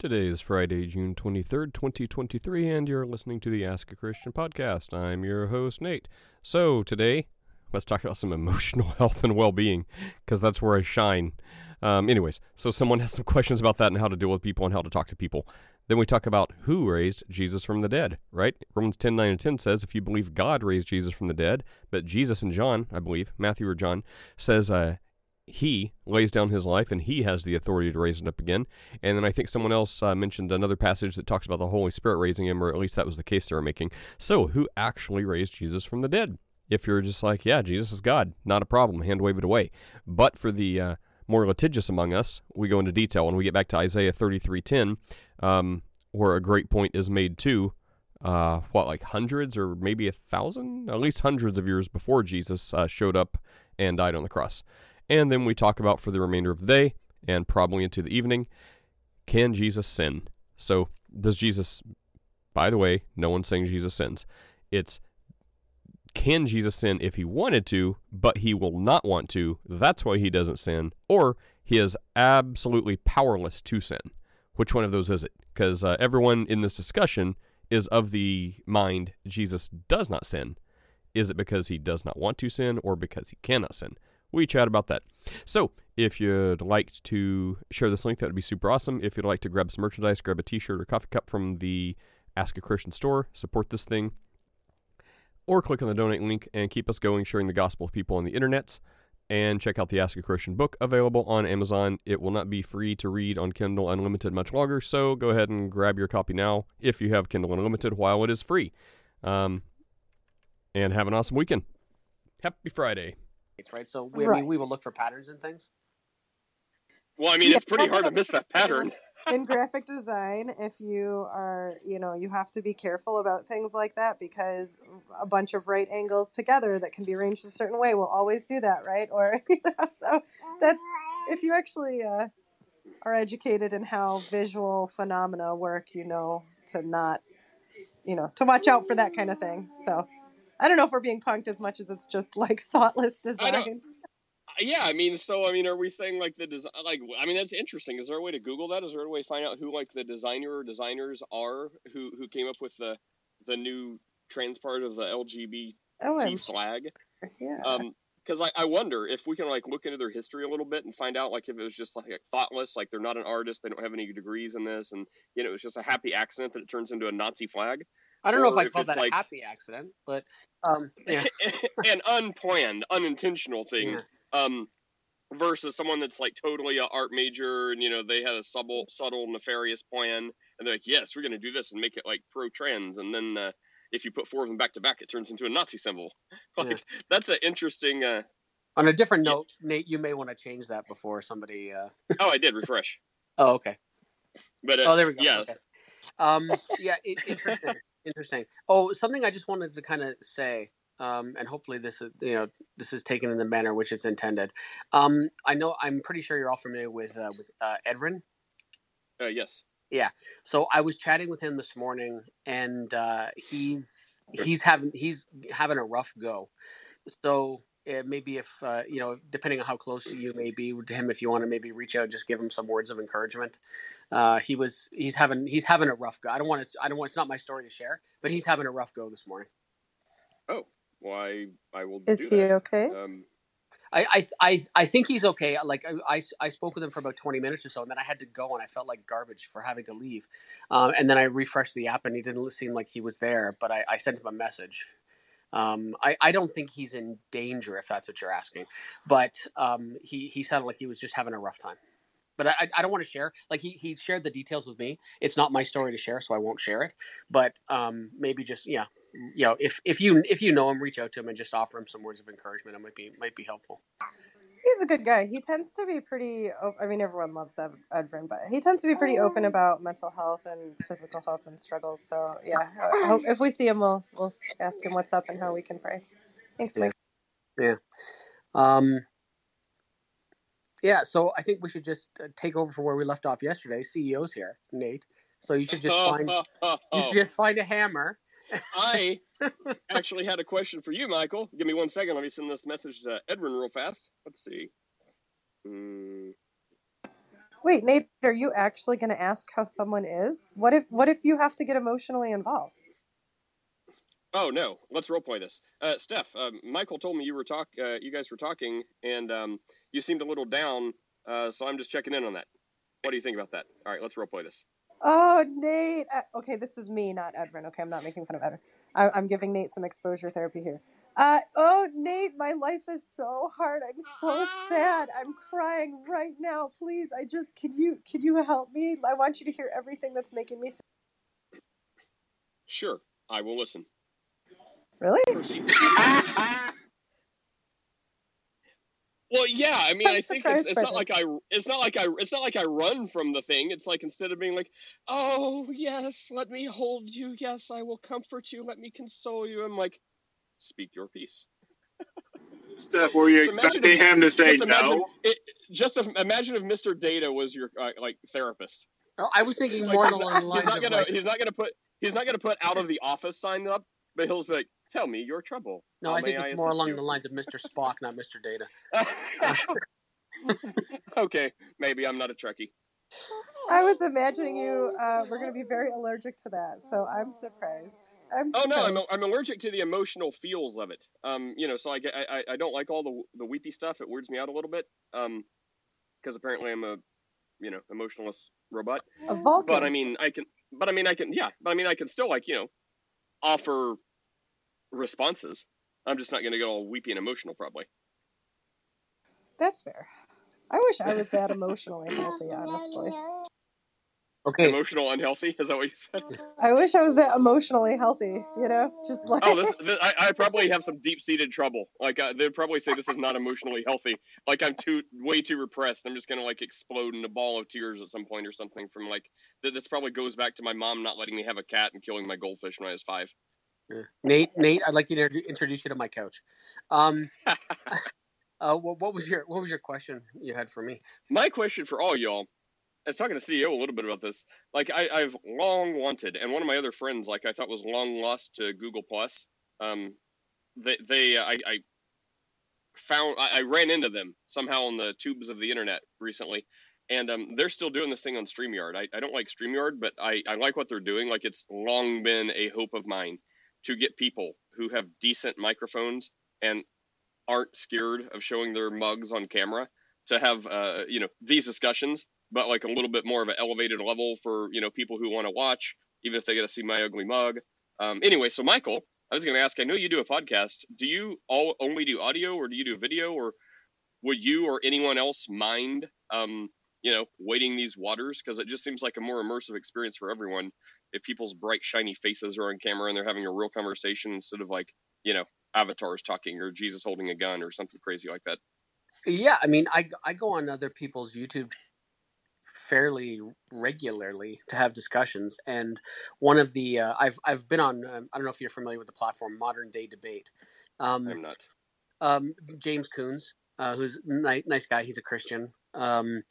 Today is Friday, June 23rd, 2023, and you're listening to the Ask a Christian podcast. I'm your host, Nate. So, today, let's talk about some emotional health and well being, because that's where I shine. Um, anyways, so someone has some questions about that and how to deal with people and how to talk to people. Then we talk about who raised Jesus from the dead, right? Romans 10 9 and 10 says, if you believe God raised Jesus from the dead, but Jesus and John, I believe, Matthew or John, says, uh, he lays down his life and he has the authority to raise it up again. And then I think someone else uh, mentioned another passage that talks about the Holy Spirit raising him, or at least that was the case they were making. So, who actually raised Jesus from the dead? If you're just like, yeah, Jesus is God, not a problem, hand wave it away. But for the uh, more litigious among us, we go into detail when we get back to Isaiah 33:10, um, where a great point is made too. Uh, what like hundreds or maybe a thousand, at least hundreds of years before Jesus uh, showed up and died on the cross. And then we talk about for the remainder of the day and probably into the evening can Jesus sin? So, does Jesus, by the way, no one's saying Jesus sins. It's can Jesus sin if he wanted to, but he will not want to? That's why he doesn't sin. Or he is absolutely powerless to sin. Which one of those is it? Because uh, everyone in this discussion is of the mind Jesus does not sin. Is it because he does not want to sin or because he cannot sin? We chat about that. So, if you'd like to share this link, that would be super awesome. If you'd like to grab some merchandise, grab a t shirt or coffee cup from the Ask a Christian store, support this thing, or click on the donate link and keep us going, sharing the gospel with people on the internets. And check out the Ask a Christian book available on Amazon. It will not be free to read on Kindle Unlimited much longer, so go ahead and grab your copy now if you have Kindle Unlimited while it is free. Um, and have an awesome weekend. Happy Friday right? So we, right. I mean, we will look for patterns and things. Well, I mean, yeah, it's pretty hard to miss that pattern. in graphic design, if you are, you know, you have to be careful about things like that because a bunch of right angles together that can be arranged a certain way will always do that, right? Or, you know, so that's if you actually uh, are educated in how visual phenomena work, you know, to not, you know, to watch out for that kind of thing. So I don't know if we're being punked as much as it's just like thoughtless design. I yeah, I mean, so I mean, are we saying like the design? Like, I mean, that's interesting. Is there a way to Google that? Is there a way to find out who like the designer or designers are who who came up with the the new trans part of the LGBT oh, flag? Yeah. Um, because I, I wonder if we can like look into their history a little bit and find out like if it was just like, like thoughtless, like they're not an artist, they don't have any degrees in this, and you know it was just a happy accident that it turns into a Nazi flag. I don't know if I call that like, a happy accident, but um, yeah. an unplanned, unintentional thing. Yeah. Um, versus someone that's like totally a art major and you know they had a subtle, subtle nefarious plan and they're like, yes, we're going to do this and make it like pro trans, and then uh, if you put four of them back to back, it turns into a Nazi symbol. like yeah. that's an interesting. Uh, On a different note, Nate, you may want to change that before somebody. Uh... oh, I did refresh. oh, okay. But uh, oh, there we go. Yeah. Okay. Um, yeah, it, interesting. Interesting. Oh, something I just wanted to kind of say, um, and hopefully this is you know this is taken in the manner which it's intended. Um, I know I'm pretty sure you're all familiar with uh, with uh, Edwin. Uh, yes. Yeah. So I was chatting with him this morning, and uh, he's he's having he's having a rough go. So maybe if uh, you know, depending on how close you may be to him, if you want to maybe reach out, just give him some words of encouragement. Uh, he was he's having he's having a rough go. I don't want to I don't want it's not my story to share, but he's having a rough go this morning. Oh, why well, I, will. Is he that. okay? Um, I, I I I think he's okay. Like I, I, I spoke with him for about twenty minutes or so, and then I had to go, and I felt like garbage for having to leave. Um, and then I refreshed the app, and he didn't seem like he was there. But I, I sent him a message um, I, I don't think he's in danger if that's what you're asking, but um, he he sounded like he was just having a rough time. But I, I don't want to share. Like he, he shared the details with me. It's not my story to share, so I won't share it. But um, maybe just yeah, you know, if if you if you know him, reach out to him and just offer him some words of encouragement. It might be might be helpful he's a good guy. He tends to be pretty. I mean, everyone loves Ed, Edwin, but he tends to be pretty open about mental health and physical health and struggles. So yeah, hope, if we see him, we'll we'll ask him what's up and how we can pray. Thanks, Mike. Yeah. Um, yeah. So I think we should just uh, take over for where we left off yesterday. CEO's here, Nate. So you should just find you should just find a hammer I actually had a question for you, Michael. Give me one second. Let me send this message to Edwin real fast. Let's see. Mm. Wait, Nate, are you actually going to ask how someone is? What if what if you have to get emotionally involved? Oh no, let's roleplay this. Uh, Steph, uh, Michael told me you were talk, uh, you guys were talking, and um, you seemed a little down. Uh, so I'm just checking in on that. What do you think about that? All right, let's roleplay this. Oh, Nate. Uh, okay, this is me, not Edwin. Okay, I'm not making fun of Edwin. I- I'm giving Nate some exposure therapy here. Uh, oh, Nate, my life is so hard. I'm so sad. I'm crying right now. Please, I just can you can you help me? I want you to hear everything that's making me sad. Sure, I will listen. Really? Well, yeah. I mean, I'm I think it's, it's not like I. It's not like I. It's not like I run from the thing. It's like instead of being like, "Oh yes, let me hold you. Yes, I will comfort you. Let me console you." I'm like, "Speak your piece." Steph, were you So imagine expecting if- him to say just imagine no? It, just if, imagine if Mr. Data was your uh, like therapist. Oh, I was thinking Like, more he's, along not, the he's not gonna. like, He's not gonna put. He's not gonna put out of the office sign up, but he'll just be like, "Tell me your trouble." no, How I think may it's more along you?" the lines of Mr. Spock, not Mr. Data. okay, maybe I'm not a Trekkie. I was imagining you uh, were going to be very allergic to that, so I'm surprised. I'm Oh no, I'm, I'm allergic to the emotional feels of it. Um, you know, so I get I, I- I don't like all the the weepy stuff. It weirds me out a little bit. Um, because apparently I'm a you know emotionless robot. a Vulcan. But I mean, I can. But I mean, I can. Yeah. But I mean, I can still like you know, offer responses. I'm just not gonna get all weepy and emotional, probably. That's fair. I wish I was that emotionally healthy, honestly. Okay, Emotional unhealthy. Is that what you said? I wish I was that emotionally healthy, you know? Just like Oh, this, this I, I probably have some deep-seated trouble. Like uh, they'd probably say this is not emotionally healthy. Like I'm too way too repressed. I'm just gonna like explode in a ball of tears at some point or something. From like th- this probably goes back to my mom not letting me have a cat and killing my goldfish when I was five. Yeah. Nate, Nate, I'd like you to introduce you to my couch. Um, uh, what, what was your what was your question you had for me? My question for all y'all, I was talking to CEO a little bit about this. Like I, I've long wanted, and one of my other friends, like I thought was long lost to Google Plus. Um, they, they, I, I found, I, I ran into them somehow on the tubes of the internet recently, and um, they're still doing this thing on Streamyard. I, I don't like Streamyard, but I, I like what they're doing. Like it's long been a hope of mine to get people who have decent microphones and aren't scared of showing their mugs on camera to have uh, you know these discussions but like a little bit more of an elevated level for you know people who want to watch even if they get to see my ugly mug. Um, anyway so michael i was going to ask i know you do a podcast. Do you all only do audio or do you do video or would you or anyone else mind um, you know wading these waters? Because it just seems like a more immersive experience for everyone if people's bright shiny faces are on camera and they're having a real conversation instead of like you know avatars talking or jesus holding a gun or something crazy like that Yeah, I mean, I I go on other people's YouTube fairly regularly to have discussions, and one of the uh, I've I've been on. Um, I don't know if you're familiar with the platform Modern Day Debate. Um, i'm not um, James Coons, uh, who's ni- nice guy. He's a Christian. Um,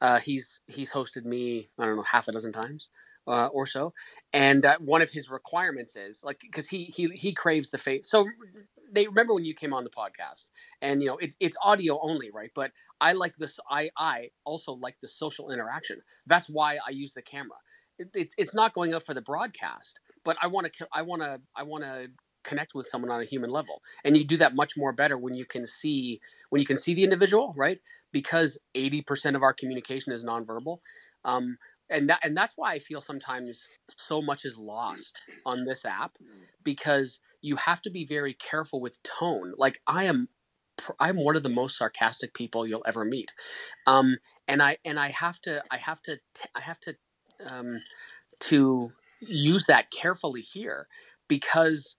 uh, he's he's hosted me I don't know half a dozen times uh, or so, and uh, one of his requirements is like because he he he craves the faith. So they remember when you came on the podcast, and you know it, it's audio only, right? But I like this. I I also like the social interaction. That's why I use the camera. It, it's it's not going up for the broadcast, but I want to I want to I want to connect with someone on a human level and you do that much more better when you can see when you can see the individual right because 80% of our communication is nonverbal um, and that and that's why i feel sometimes so much is lost on this app because you have to be very careful with tone like i am i'm one of the most sarcastic people you'll ever meet um, and i and i have to i have to I have to um, to use that carefully here because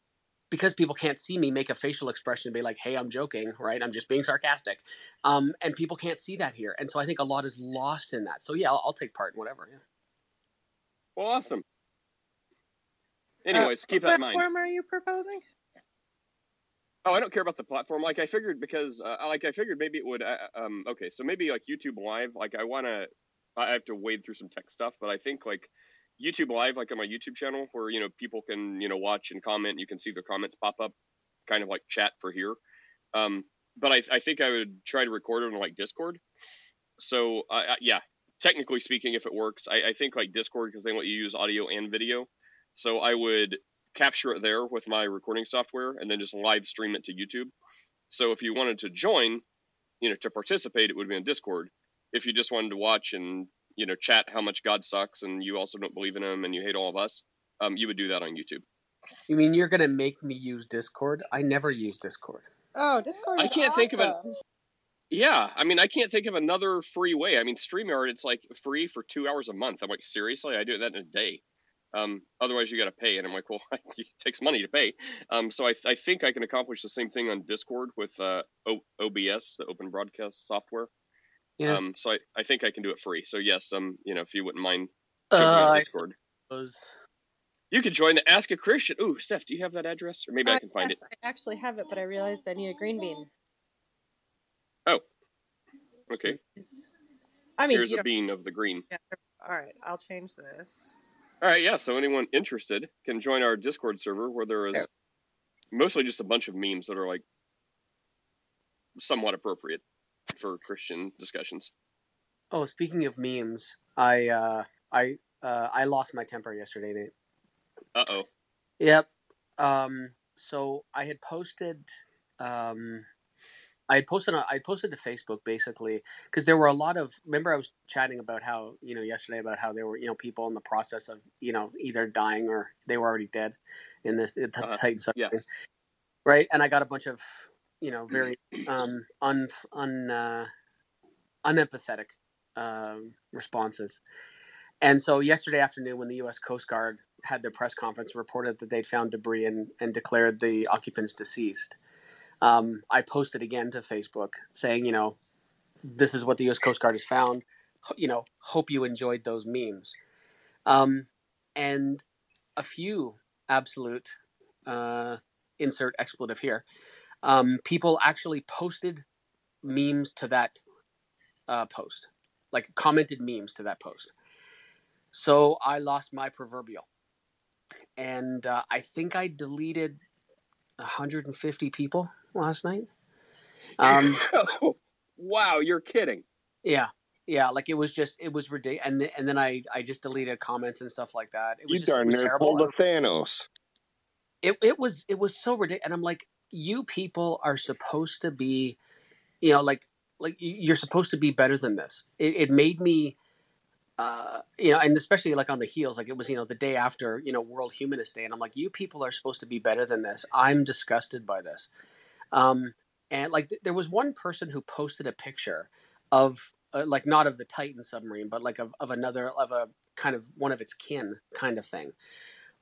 because people can't see me make a facial expression and be like, "Hey, I'm joking," right? I'm just being sarcastic, um, and people can't see that here, and so I think a lot is lost in that. So yeah, I'll, I'll take part in whatever. Yeah. Well, awesome. Anyways, keep that in mind. What platform are you proposing? Oh, I don't care about the platform. Like I figured because, uh, like I figured maybe it would. Uh, um, okay, so maybe like YouTube Live. Like I want to. I have to wade through some tech stuff, but I think like YouTube Live, like on my YouTube channel, where you know people can you know watch and comment. You can see their comments pop up, kind of like chat for here. Um, but I, I think I would try to record it on like Discord. So I, I, yeah, technically speaking, if it works, I, I think like Discord because they let you use audio and video. So I would capture it there with my recording software and then just live stream it to YouTube. So if you wanted to join, you know, to participate, it would be on Discord. If you just wanted to watch and you know chat how much God sucks and you also don't believe in him and you hate all of us, um, you would do that on YouTube. You mean you're gonna make me use Discord? I never use Discord. Oh, Discord. I can't think of it. Yeah, I mean, I can't think of another free way. I mean, StreamYard, it's like free for two hours a month. I'm like, seriously? I do that in a day. Um, otherwise, you got to pay. And I'm like, well, it takes money to pay. Um, so I, I think I can accomplish the same thing on Discord with uh, o- OBS, the Open Broadcast Software. Yeah. Um, so I, I think I can do it free. So yes, um, you know, if you wouldn't mind jumping Uh, Discord, suppose. you can join the Ask a Christian. Ooh, Steph, do you have that address, or maybe I Uh, can find yes, I actually have it, but I realized I need a green bean. Oh. Okay, I mean, here's a bean of the green. all right, I'll change this. All right, yeah. So anyone interested can join our Discord server where there is Yeah. mostly just a bunch of memes that are like somewhat appropriate for Christian discussions. Oh, speaking of memes, I uh, I uh, I lost my temper yesterday, Nate. Uh oh. Yep. Um, so I had posted, um, I had posted, on- I posted to Facebook basically because there were a lot of. Remember, I was chatting about how you know yesterday about how there were you know people in the process of you know either dying or they were already dead in this Uh-huh. Titan Yes. right? And I got a bunch of you know very um un un uh, unempathetic um, responses. And so yesterday afternoon, when the U.S. Coast Guard had their press conference, reported that they'd found debris and, and declared the occupants deceased, um, I posted again to Facebook saying, you know, this is what the U.S. Coast Guard has found. You know, hope you enjoyed those memes. Um, and a few absolute uh, insert expletive here. Um, people actually posted memes to that uh, post, like commented memes to that post. So I lost my proverbial, and uh, I think I deleted 150 people last night. Um, wow, you're kidding. yeah, yeah, like it was just it was ridiculous, and th- and then I I just deleted comments and stuff like that. It was You just, it was near terrible. pulled a Thanos. it, it was it was so ridiculous and i'm like you people are supposed to be you know like like you're supposed to be better than this. It, it made me uh you know and especially like on the heels like it was you know the day after you know world humanist day and i'm like you people are supposed to be better than this. I'm disgusted by this. Um and like th- there was one person who posted a picture of uh, like not of the titan submarine but like of, of another of a kind of one of its kin kind of thing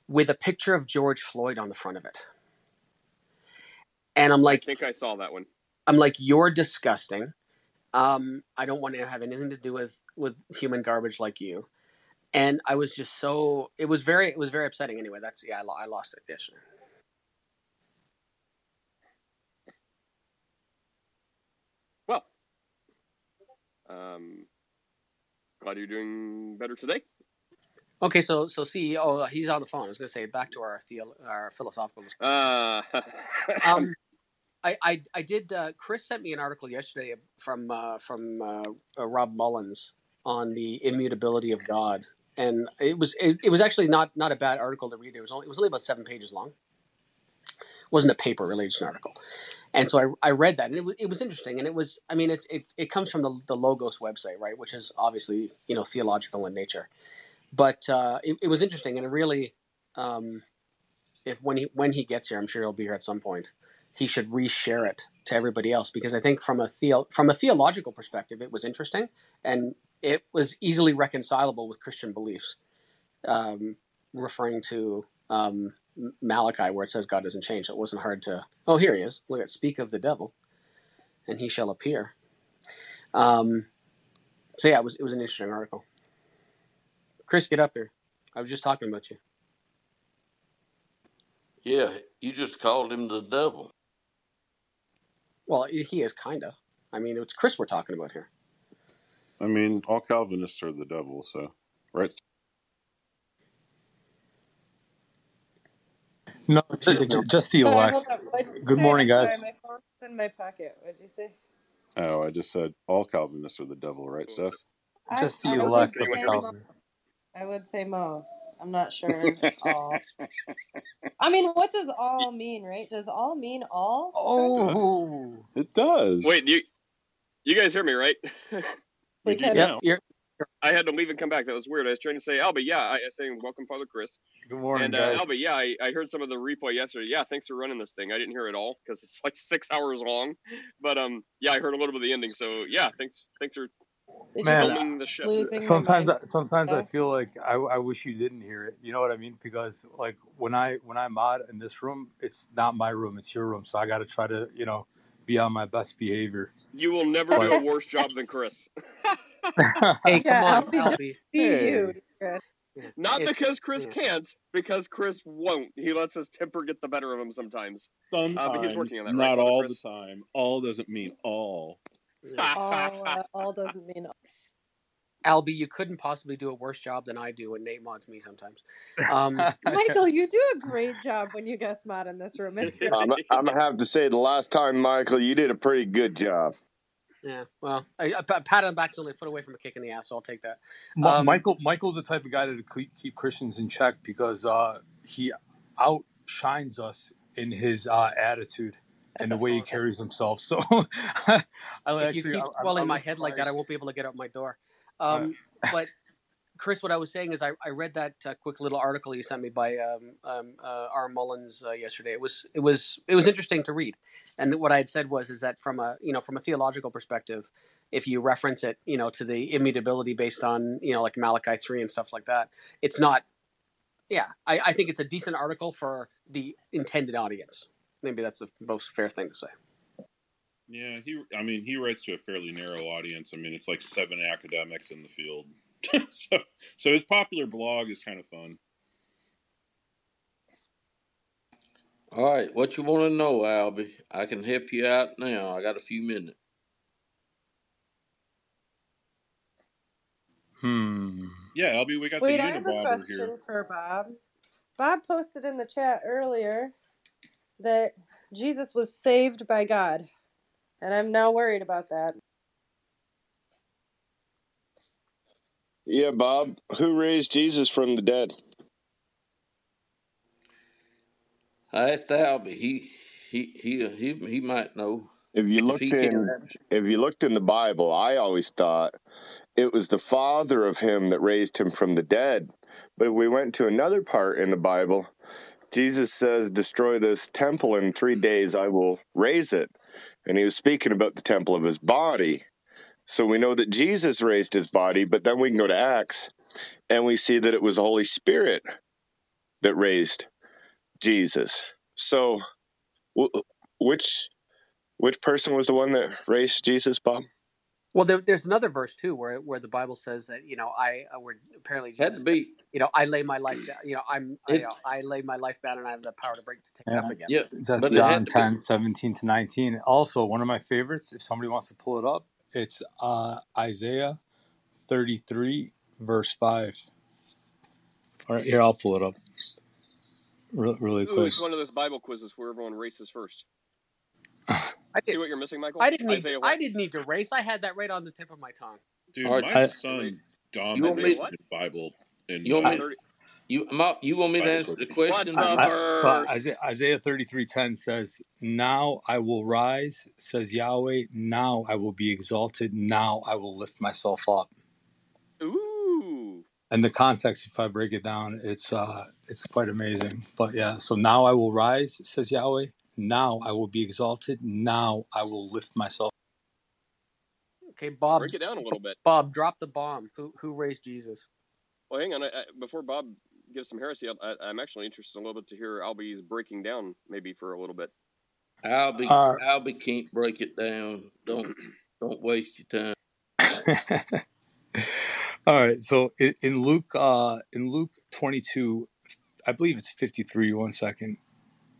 with a picture of George Floyd on the front of it. And I'm like, I think I saw that one. I'm like, you're disgusting. Um, I don't want to have anything to do with with human garbage like you. And I was just so it was very it was very upsetting. Anyway, that's yeah, I, I lost it yesterday. Well, um, glad you're doing better today. Okay, so so CEO, he's on the phone. I was going to say back to our theo, our philosophical. discussion. Uh, Um, I, I I did. Uh, Chris sent me an article yesterday from uh, from uh, uh, Rob Mullins on the immutability of God, and it was it, it was actually not not a bad article to read. It was only it was only about seven pages long. It wasn't a paper really, just an article. And so I, I read that, and it was, it was interesting. And it was, I mean, it's, it, it comes from the, the Logos website, right, which is obviously you know theological in nature. But uh, it, it was interesting, and it really, um, if when he when he gets here, I'm sure he'll be here at some point he should reshare it to everybody else because I think from a theo- from a theological perspective, it was interesting and it was easily reconcilable with Christian beliefs, um, referring to um, Malachi where it says God doesn't change. So it wasn't hard to. Oh, here he is. Look at speak of the devil, and he shall appear. Um, so yeah, it was it was an interesting article. Chris, get up here. I was just talking about you. Yeah, you just called him the devil. Well, he is kind of. I mean, it's Chris we're talking about here. I mean, all Calvinists are the devil, so right. No, She's ju- ignoring. just the elect. hold on. What'd you Good morning, I'm guys. Sorry, my phone's in my pocket. What'd you say? Oh, I just said all Calvinists are the devil, right, Steph? Just the I elect of Anyone say I would say most. I'm not sure. all. I mean, what does all mean, right? Does all mean all? Oh, It does. Wait, you you guys hear me right? We We do can. Yep. now. You're, I had to leave and come back. That was weird. I was trying to say, Albie, yeah, I I was saying welcome, Father Chris. good morning, And uh, guys. Albie, yeah, I, I heard some of the replay yesterday. Yeah, thanks for running this thing. I didn't hear it all because it's like six hours long. But um, yeah, I heard a little bit of the ending. So yeah, thanks thanks for Did Man, you uh, the show. sometimes? I, sometimes I feel like I, I wish you didn't hear it. You know what I mean? Because like when I when I mod in this room, it's not my room, it's your room. So I got to try to you know be on my best behavior. You will never do a worse job than Chris. hey, come Yeah, on, Albie, just Albie. be Hey. you. Chris. Not It- because Chris yeah. can't, because Chris won't. He lets his temper get the better of him sometimes. Uh, sometimes, he's working on that, not Father all Chris? the time. All doesn't mean all. Yeah. All, uh, all doesn't mean all. Albie, you couldn't possibly do a worse job than I do when Nate mods me sometimes. Um, Michael, you do a great job when you guest mod in this room. It's great. I'm, I'm gonna have to say the last time, Michael, you did a pretty good job. yeah, well, I, a pat pat on the back's only a foot away from a kick in the ass, so I'll take that. Mi- Um, Michael Michael's the type of guy to keep, keep Christians in check because uh, he outshines us in his uh, attitude and the way he carries himself. So I If you keep I- I- my head like that, I won't be able to get out my door. Um, but Chris, what I was saying is, I, I read that uh, quick little article you sent me by um, um, uh, R. Mullins uh, yesterday. It was it was it was interesting to read, and what I had said was is that from a you know from a theological perspective, if you reference it you know to the immutability based on you know like Malachi three and stuff like that, it's not. Yeah, I, I think it's a decent article for the intended audience. Maybe that's the most fair thing to say. Yeah, he. I mean, he writes to a fairly narrow audience. I mean, it's like seven academics in the field. so, so his popular blog is kind of fun. All right, what you want to know, Albie? I can help you out now. I got a few minutes. Hmm. Yeah, Albie, we got Wait, the I have a question here. for Bob. Bob posted in the chat earlier that Jesus was saved by God, and I'm now worried about that. Yeah, Bob, who raised Jesus from the dead? I asked Albie. He he he he he might know. If you looked he can't in, answer. if you looked in the Bible, I always thought it was the father of him that raised him from the dead. But if we went to another part in the Bible, Jesus says, "Destroy this temple in three days; I will raise it." And he was speaking about the temple of his body. So we know that Jesus raised his body, but then we can go to Acts and we see that it was the Holy Spirit that raised Jesus. So, which which person was the one that raised Jesus, Bob? Well, there, there's another verse too where where the Bible says that you know I uh, where apparently Had Jesus to be. you know I lay my life down you know I'm I, It- uh, I lay my life down and I have the power to break to take it up again. Yeah, That's but John to 10, be. 17 to 19. Also, one of my favorites, if somebody wants to pull it up, it's uh, Isaiah 33, verse 5. All right, here, I'll pull it up Re- really Ooh, quick. it's one of those Bible quizzes where everyone races first. I See what you're missing, Michael? I didn't need. Isaiah To. I didn't need to race. I had that right on the tip of my tongue. Dude, All right, my I- son You want dominated the Bible in You want me- You Ma, you want me to answer the question? What's I- I- Isaiah, Isaiah 33:10 says, "Now I will rise," says Yahweh. "Now I will be exalted. Now I will lift myself up." Ooh. And the context, if I break it down, it's uh, it's quite amazing. But yeah, so now I will rise, says Yahweh. Now I will be exalted. Now I will lift myself. Okay, Bob. Break it down a little bit. Bob, drop the bomb. Who who raised Jesus? Well, hang on. I, I, before Bob gives some heresy, I, I, I'm actually interested a little bit to hear Albie's breaking down maybe for a little bit. Albie, Uh, Albie can't break it down. Don't don't waste your time. All right. So in, in Luke, uh, in Luke 22, I believe it's 53. One second.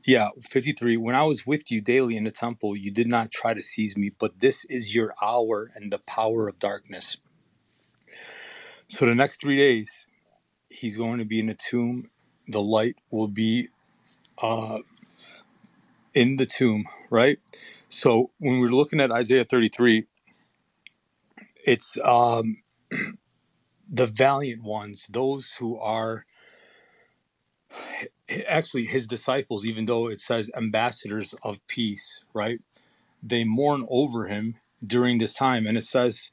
Yeah, 53. When I was with you daily in the temple, you did not try to seize me, but this is your hour and the power of darkness. So the next three days, he's going to be in the tomb. The light will be uh, in the tomb, right? So when we're looking at Isaiah 33, it's um, the valiant ones, those who are actually his disciples, even though it says ambassadors of peace, right? They mourn over him during this time. And it says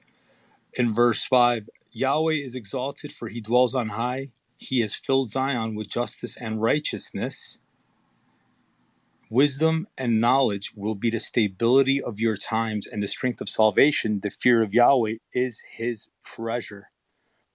in verse 5 Yahweh is exalted, for he dwells on high. He has filled Zion with justice and righteousness. Wisdom and knowledge will be the stability of your times and the strength of salvation. The fear of Yahweh is his treasure.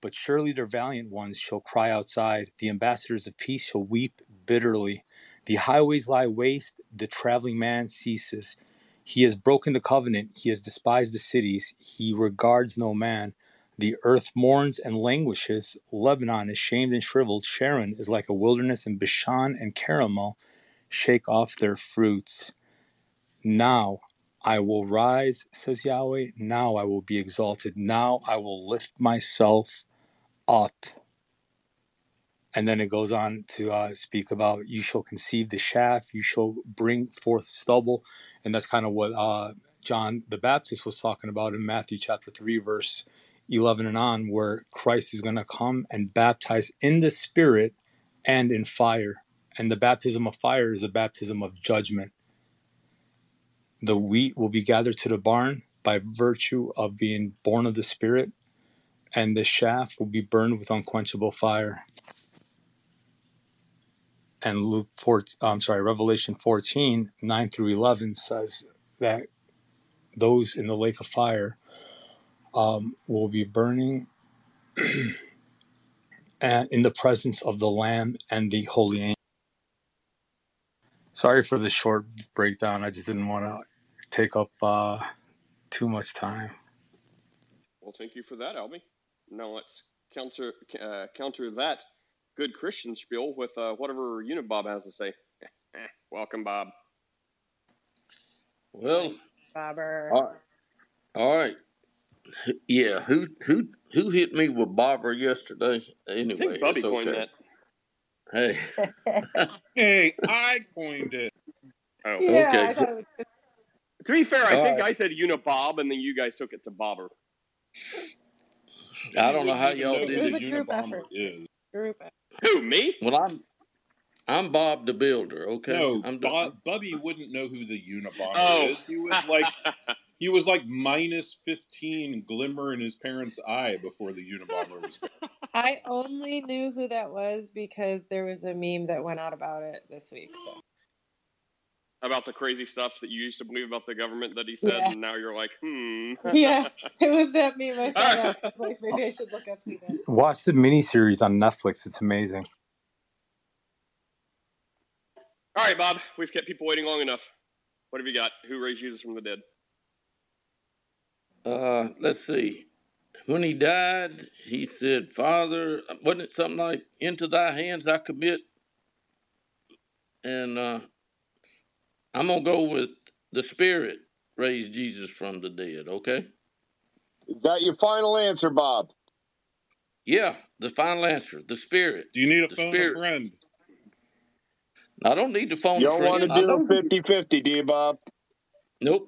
But surely their valiant ones shall cry outside. The ambassadors of peace shall weep bitterly. The highways lie waste. The traveling man ceases. He has broken the covenant. He has despised the cities. He regards no man. The earth mourns and languishes. Lebanon is shamed and shriveled. Sharon is like a wilderness, and Bashan and Carmel shake off their fruits. Now I will rise, says Yahweh. Now I will be exalted. Now I will lift myself up. And then it goes on to uh, speak about you shall conceive the shaft, you shall bring forth stubble. And that's kind of what uh, John the Baptist was talking about in Matthew chapter 3, verse 11 and on, where Christ is going to come and baptize in the Spirit and in fire. And the baptism of fire is a baptism of judgment. The wheat will be gathered to the barn by virtue of being born of the Spirit, and the shaft will be burned with unquenchable fire. And Luke 4, I'm sorry, Revelation 14, 9 through 11 says that those in the lake of fire um, will be burning in the presence of the Lamb and the holy angel. Sorry for the short breakdown. I just didn't want to take up uh, too much time. Well, thank you for that, Albie. Now let's counter uh, counter that good Christian spiel with uh, whatever unit Bob has to say. Welcome, Bob. Well, Bobber. all right. All right. Yeah, who who who hit me with Bobber yesterday? I Anyway, think Bubby it's coined okay. that. Hey, Hey, I coined it. Oh. yeah, Okay. I it was. To be fair, I All think right. I said Unibob, and then you guys took it to Bobber. I don't know how You y'all did know It was it. a the group Unabomber effort. Is. Group effort. Who, me? Well, I'm I'm Bob the Builder. Okay, No, I'm Bob, Bubby wouldn't know who the Unabomber Oh. is. He was like he was like minus fifteen glimmer in his parents' eye before the Unabomber was. I only knew who that was because there was a meme that went out about it this week. So about the crazy stuff that you used to believe about the government that he said, Yeah. and now you're like, hmm. yeah, it was that meme. I saw All right. I was like, maybe I should look up who that. Watch the miniseries on Netflix. It's amazing. All right, Bob, we've kept people waiting long enough. What have you got? Who raised Jesus from the dead? Uh, let's see. When he died, he said, "Father, wasn't it something like into Thy hands I commit?" And uh, I'm gonna go with the Spirit raised Jesus from the dead. Okay. Is that your final answer, Bob? Yeah, the final answer, the Spirit. Do you need a The phone a friend? I don't need to phone You a don't want to friend. I do know. a 50 50, do you, Bob? Nope.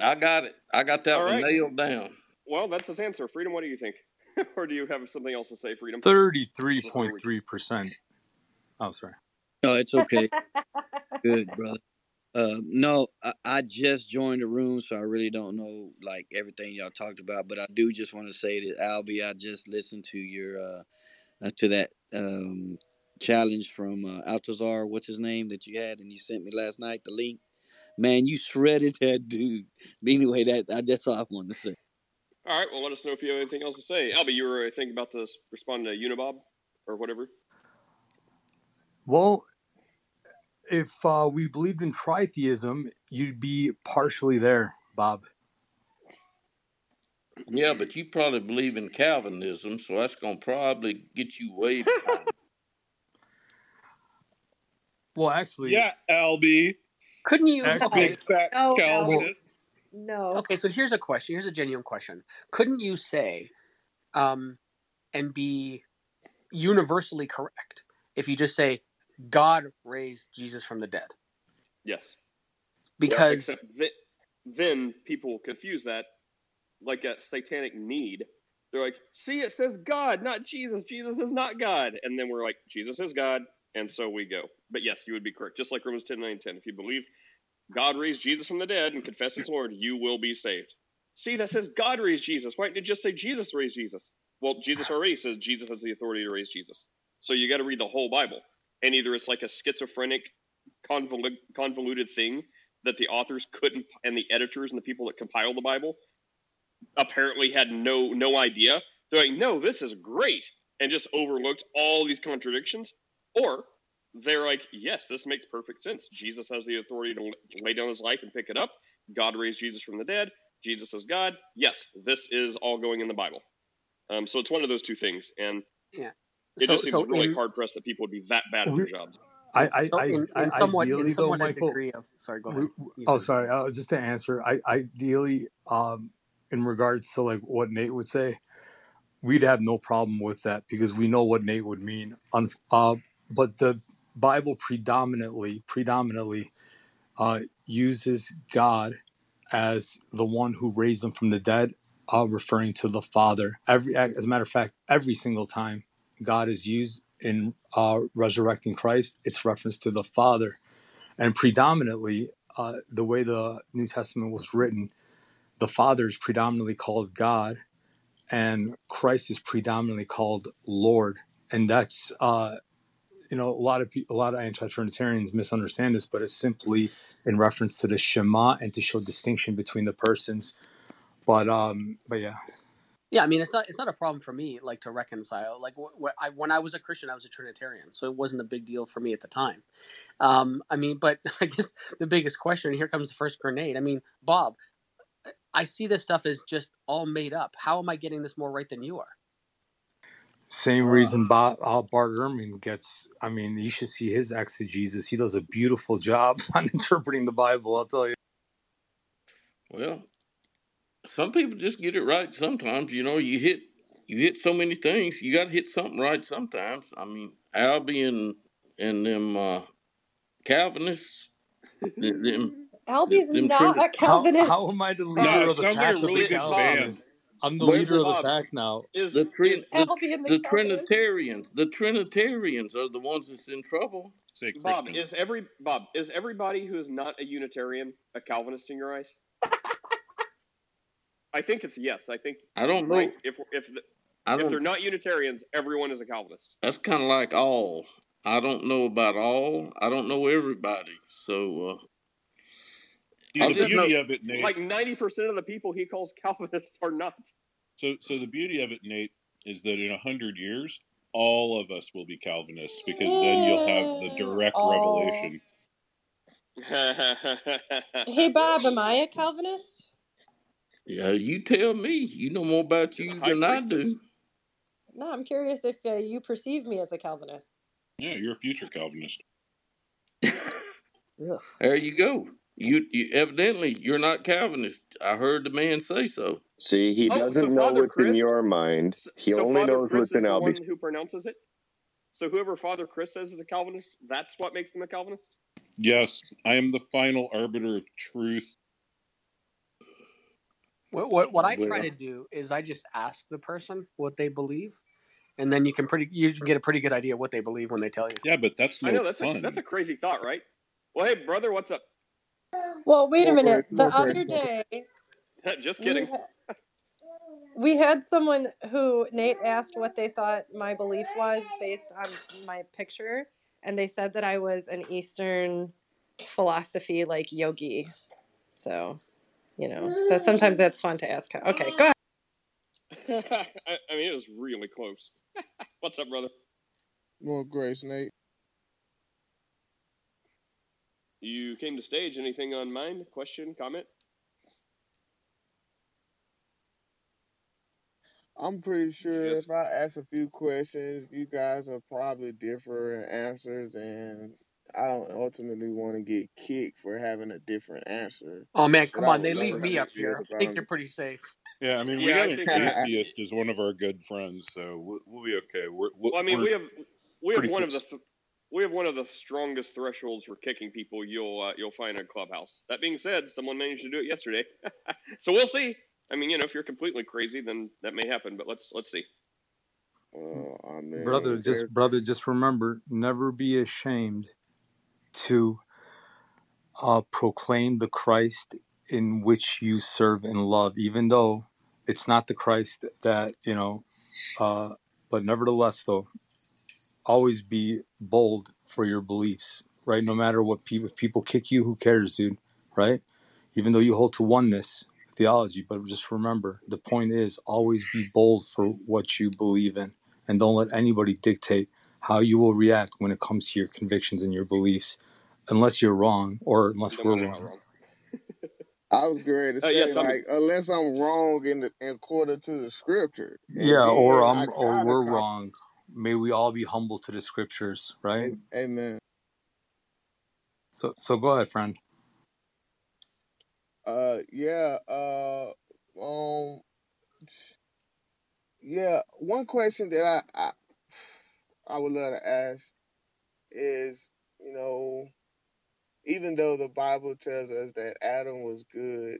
I got it. I got that All one right. nailed down. Well, that's his answer. Freedom, what do you think? or do you have something else to say, Freedom? Thirty-three point three percent. Oh, sorry. No, it's okay. Good, brother. Uh, no, I, I just joined the room, so I really don't know like everything y'all talked about. But I do just want to say that Albie, I just listened to your uh, uh to that um challenge from uh, Altazar, what's his name that you had, and you sent me last night the link. Man, you shredded that dude. But anyway, that I, that's all I wanted to say. All right, well, let us know if you have anything else to say. Albie, you were, I think, about to respond to Unibob or whatever. Well, if uh, we believed in tritheism, you'd be partially there, Bob. Yeah, but you probably believe in Calvinism, so that's gonna probably get you way behind. Well, actually, Yeah, Albie, Couldn't you? Actually- big fat No, no. Calvinist. No. Okay, so here's a question. Here's a genuine question. Couldn't you say, um, and be universally correct if you just say God raised Jesus from the dead? Yes. Because th- then people confuse that like a satanic need They're like, see, it says God, not Jesus. Jesus is not God. And then we're like, Jesus is God, and so we go. But yes, you would be correct. Just like Romans 10 9 10. If you believe God raised Jesus from the dead and confess his Lord, you will be saved. See, that says God raised Jesus. Why didn't it just say Jesus raised Jesus? Well, Jesus already says Jesus has the authority to raise Jesus. So you got to read the whole Bible. And either it's like a schizophrenic, convolu- convoluted thing that the authors couldn't, and the editors and the people that compiled the Bible apparently had no no idea. They're like, no, this is great, and just overlooked all these contradictions. Or they're like, yes, this makes perfect sense. Jesus has the authority to lay down his life and pick it up. God raised Jesus from the dead. Jesus is God. Yes, this is all going in the Bible. Um, so it's one of those two things, and Yeah. It So- just seems so really in- hard pressed that people would be that bad at their jobs. I, I, So I, in, I in somewhat, ideally in though, Michael. degree of sorry, go ahead. we- oh, sorry. Uh, just to answer, I ideally, um, in regards to like what Nate would say, we'd have no problem with that because we know what Nate would mean. Un- uh, but the Bible predominantly, predominantly, uh, uses God as the one who raised them from the dead, uh, referring to the Father. Every, as a matter of fact, every single time God is used in uh, resurrecting Christ, it's reference to the Father, and predominantly, uh, the way the New Testament was written, the Father is predominantly called God, and Christ is predominantly called Lord, and that's uh, you know a lot of a lot of anti-Trinitarians misunderstand this, but it's simply in reference to the Shema and to show distinction between the persons. But um, but yeah, Yeah, I mean, it's not it's not a problem for me like to reconcile. Like wh- wh- I, when I was a Christian, I was a Trinitarian, so it wasn't a big deal for me at the time. Um, I mean, but I guess the biggest question here comes the first grenade. I mean, Bob, I see this stuff as just all made up. How am I getting this more right than you are? same reason Bob, uh, Bart Ehrman gets. I mean, you should see his exegesis. He does a beautiful job on interpreting the Bible. I'll tell you. Well, some people just get it right sometimes. You know, you hit you hit so many things. You got to hit something right sometimes. I mean, Albie and and them uh, Calvinists, them, them, Albie's them not Trini- a How, Calvinist. how am I the leader No, it of the sounds like a pack of really the Calvinists? I'm the Wait, leader of the pack now. is the, Trin- is the the the Trinitarians, the Trinitarians are the ones that's in trouble. Say Bob is every Bob is everybody who is not a Unitarian a Calvinist in your eyes? I think it's yes. I think I don't know. right. If if the, if they're don't. Unitarians, everyone is a Calvinist. That's kind of like all. I don't know about all. I don't know everybody. So uh, See, the beauty know. of it, Nate. Like ninety percent of the people he calls Calvinists are not. So, so the beauty of it, Nate, is that in a hundred years, all of us will be Calvinists because then you'll have the direct Oh. revelation. Hey Bob, am I a Calvinist? Yeah, you tell me. You know more about You're you than I do. No, I'm curious if uh, you perceive me as a Calvinist. Yeah, you're a future Calvinist. Ugh. There you go. You, you evidently you're not Calvinist. I heard the man say so. See, he Oh, doesn't so know Father what's in your mind. He so only Father knows Chris what's in the one Albie's. who pronounces it. So whoever Father Chris says is a Calvinist, that's what makes them a Calvinist. Yes, I am the final arbiter of truth. What what, what I try to do is I just ask the person what they believe, and then you can pretty you can get a pretty good idea what they believe when they tell you. Yeah, but that's I no know that's a that's a crazy thought, right? Well, hey brother, what's up? Well, wait a minute. grace, The other more day, Just we kidding. we had someone who Nate asked what they thought my belief was based on my picture, and they said that I was an Eastern philosophy like yogi. So, you know, mm. that sometimes that's fun to ask. Okay, go ahead. I, I mean, it was really close. what's up, brother? More grace, Nate. You came to stage. Anything on mind? Question, comment? I'm pretty sure Just if I ask a few questions, you guys will probably differ in answers, and I don't ultimately want to get kicked for having a different answer. Oh man, come on, they leave me up here. I think you're pretty safe. Yeah, I mean, we Yeah, got I an atheist as one of our good friends, so we'll, we'll be okay. We're, we're, Well, I mean, we're we have we have pretty one of the we have one of the strongest thresholds for kicking people you'll uh, you'll find in clubhouse. That being said, someone managed to do it yesterday, so we'll see. I mean, you know, if you're completely crazy, then that may happen. But let's let's see. Well, I mean, brother just brother just remember never be ashamed to uh, proclaim the christ in which you serve and love even though it's not the christ that you know uh, but nevertheless though always be bold for your beliefs right? No matter what people if people kick you who cares dude right? Even though you hold to oneness theology but just remember the point is always be bold for what you believe in and don't let anybody dictate how you will react when it comes to your convictions and your beliefs unless you're wrong or unless Then we're we're wrong wrong. I was going to Uh, yeah, tell me. like unless I'm wrong in the in according to the scripture, yeah or then I i'm or we're come. wrong may we all be humble to the scriptures right Amen. so so go ahead friend Uh, yeah. Uh, um, yeah. One question that I I, I would love to ask is, you know, even though the Bible tells us that Adam was good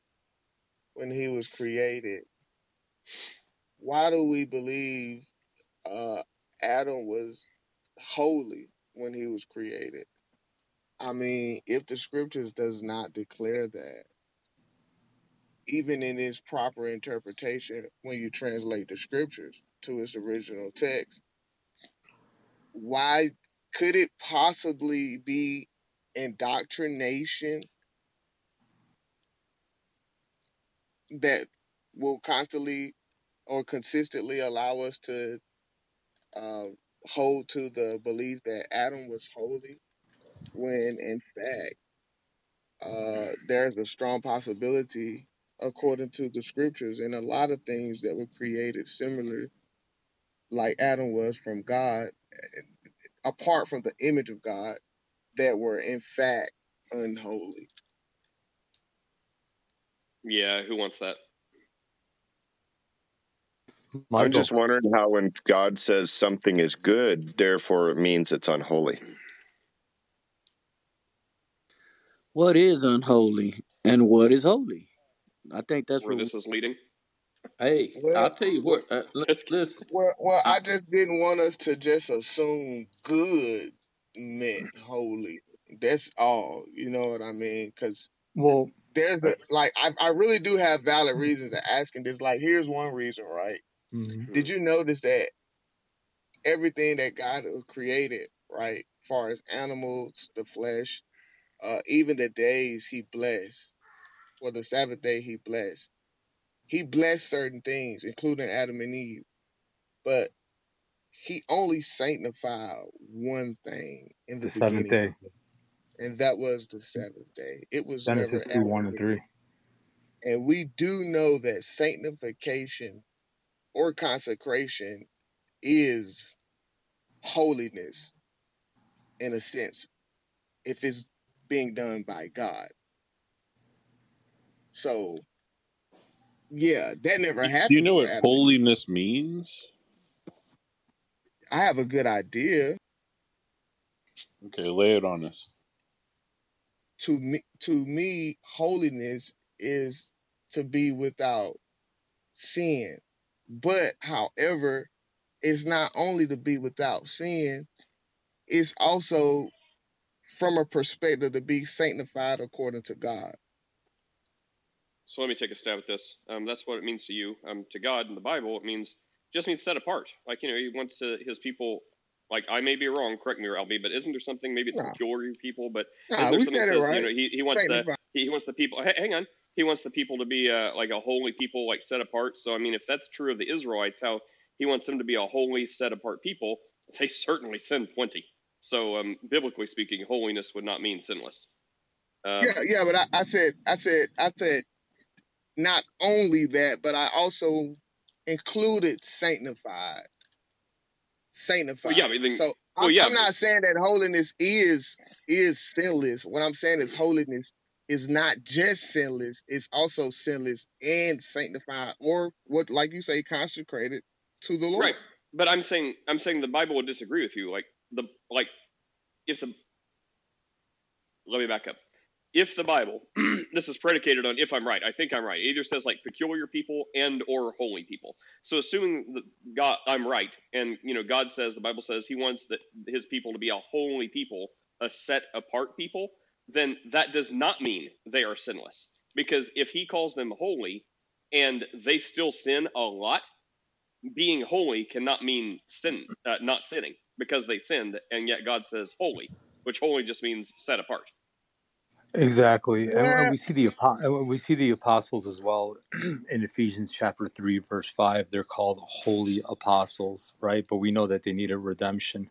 when he was created, why do we believe uh Adam was holy when he was created? I mean, if the scriptures does not declare that, even in its proper interpretation, when you translate the scriptures to its original text, why could it possibly be indoctrination that will constantly or consistently allow us to uh, hold to the belief that Adam was holy when in fact uh, there's a strong possibility according to the scriptures and a lot of things that were created similar like Adam was from God apart from the image of God that were in fact unholy. Yeah, who wants that? I'm just wondering how when God says something is good, therefore it means it's unholy. What is unholy and what is holy? I think that's Where what. this is leading. Hey, Well, I'll tell you what. Uh, l- It's- listen, well, well, I, I just didn't want us to just assume good meant holy. That's all. You know what I mean? Because well there's a like I, I really do have valid reasons to asking this. Like, here's one reason, right? mhm. Did you notice that everything that God created, right, far as animals, the flesh, uh, even the days He blessed, for the Sabbath day He blessed. He blessed certain things, including Adam and Eve, but He only sanctified one thing in the the seventh day. And that was the seventh day. It was genesis 2 1 and 3 And we do know that sanctification or consecration is holiness in a sense, if it's being done by God. So, yeah, that never happened. Do you know what holiness means? I have a good idea. Okay, lay it on us. To me, to me, holiness is to be without sin. But, however, it's not only to be without sin, it's also from a perspective to be sanctified according to God. So let me take a stab at this. Um, that's what it means to you. Um, to God in the Bible, it means just means set apart. Like you know, He wants to, His people. Like I may be wrong, correct me, Albie, but isn't there something? Maybe it's Nah, peculiar people, but nah, isn't there something that says you know He, he wants the he, he wants the people. Hang on, He wants the people to be uh, like a holy people, like set apart. So I mean, if that's true of the Israelites, how He wants them to be a holy, set apart people, they certainly sin plenty. So um, biblically speaking, holiness would not mean sinless. Um, Yeah, yeah, but I, I said, I said, I said, not only that, but I also included sanctified, well, yeah, sanctified. but then, So well, I'm, yeah, I'm not saying that holiness is is sinless. What I'm saying is holiness is not just sinless; it's also sinless and sanctified, or what, like you say, consecrated to the Lord. Right. But I'm saying I'm saying the Bible would disagree with you. Like the like if the let me back up. If the Bible, this is predicated on if I'm right. I think I'm right. It either says like peculiar people and or holy people. So assuming that God, I'm right, and you know God says the Bible says He wants that His people to be a holy people, a set apart people, then that does not mean they are sinless. Because if He calls them holy, and they still sin a lot, being holy cannot mean sin, uh, not sinning, because they sinned, and yet God says holy, which holy just means set apart. Exactly, and, and we see the and we see the apostles as well in Ephesians chapter three, verse five. They're called holy apostles, right? But we know that they needed redemption.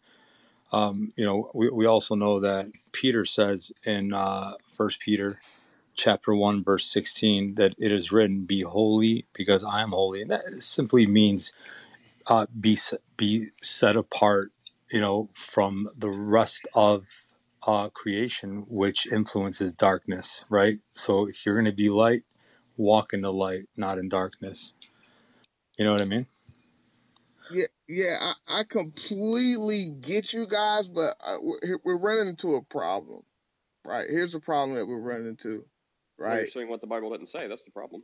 Um, you know, we, we also know that Peter says in uh, First Peter chapter one, verse sixteen, that it is written, "Be holy, because I am holy," and that simply means uh, be be set apart. You know, from the rest of uh, creation, which influences darkness, right? So if you're going to be light, walk in the light, not in darkness. You know what I mean? Yeah, yeah, I, I completely get you guys, but uh, we're, we're running into a problem, right? Here's the problem that we're running into, Well, you're right? saying what the Bible didn't say. That's the problem.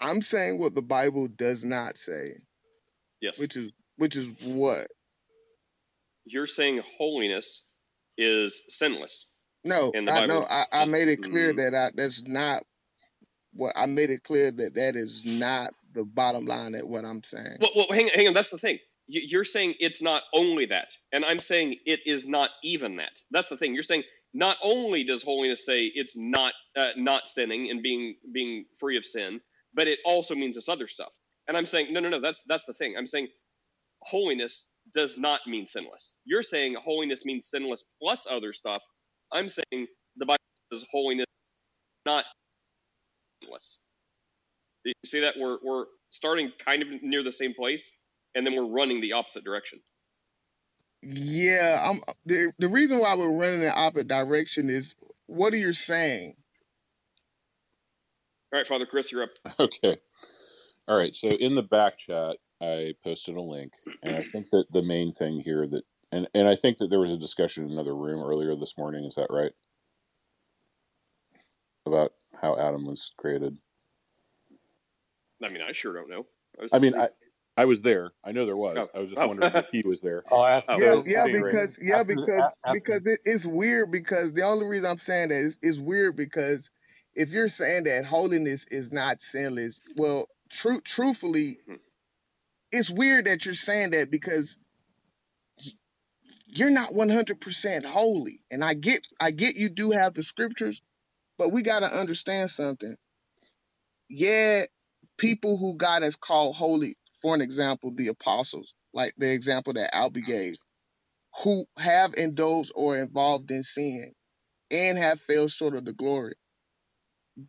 I'm saying what the Bible does not say, Yes. which is which is what? You're saying holiness is sinless No, in the I no, Bible. I, I made it clear Mm, that I that's not what I made it clear that that is not the bottom line at what I'm saying. Well, well, hang, hang on. That's the thing. You- You're saying it's not only that, and I'm saying it is not even that. That's the thing. You're saying not only does holiness say it's not uh, not sinning and being being free of sin, but it also means this other stuff. And I'm saying no, no, no. That's that's the thing. I'm saying holiness does not mean sinless. You're saying holiness means sinless plus other stuff. I'm saying the Bible says holiness not sinless. Do you see that we're we're starting kind of near the same place, and then we're running the opposite direction. Yeah, I'm the the reason why we're running in the opposite direction is what are you saying? All right, Father Chris, you're up. Okay. All right. So in the back chat, I posted a link, and I think that the main thing here that, and and I think that there was a discussion in another room earlier this morning. Is that right? About how Adam was created. I mean, I sure don't know. I, was I mean, I I was there. I know there was. Oh. I was just Oh. wondering if he was there. Oh, after Oh. Yeah, the- yeah, because yeah, after because after- because it, it's weird because the only reason I'm saying that is it's weird because if you're saying that holiness is not sinless, well, true truthfully, Mhm. It's weird that you're saying that because you're not 100% holy. And I get I get you do have the scriptures, but we got to understand something. Yeah, people who God has called holy, for an example, the apostles, like the example that Albie gave, who have indulged or involved in sin and have fell short of the glory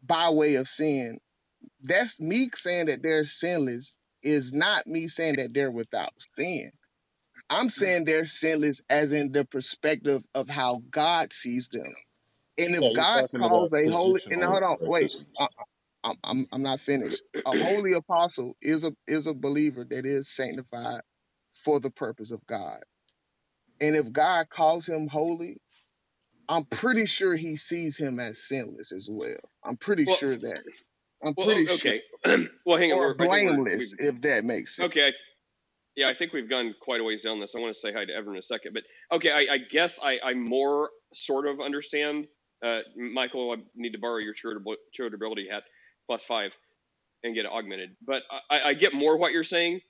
by way of sin. That's me saying that they're sinless is not me saying that they're without sin. I'm saying they're sinless as in the perspective of how God sees them. And if Yeah, God calls a holy and hold on, wait. I, uh, uh, I'm, I'm I'm not finished. A holy apostle is a is a believer that is sanctified for the purpose of God. And if God calls him holy, I'm pretty sure he sees him as sinless as well. I'm pretty Well- sure that. I'm well, pretty sure okay. well, hang on. or we're- I we're- blameless, if that makes sense. Okay. Yeah, I think we've gone quite a ways down this. I want to say hi to Evan in a second, but okay, I, I guess I, I more sort of understand. Uh, Michael, I need to borrow your charitable- charitability hat plus five and get it augmented. But I, I get more what you're saying,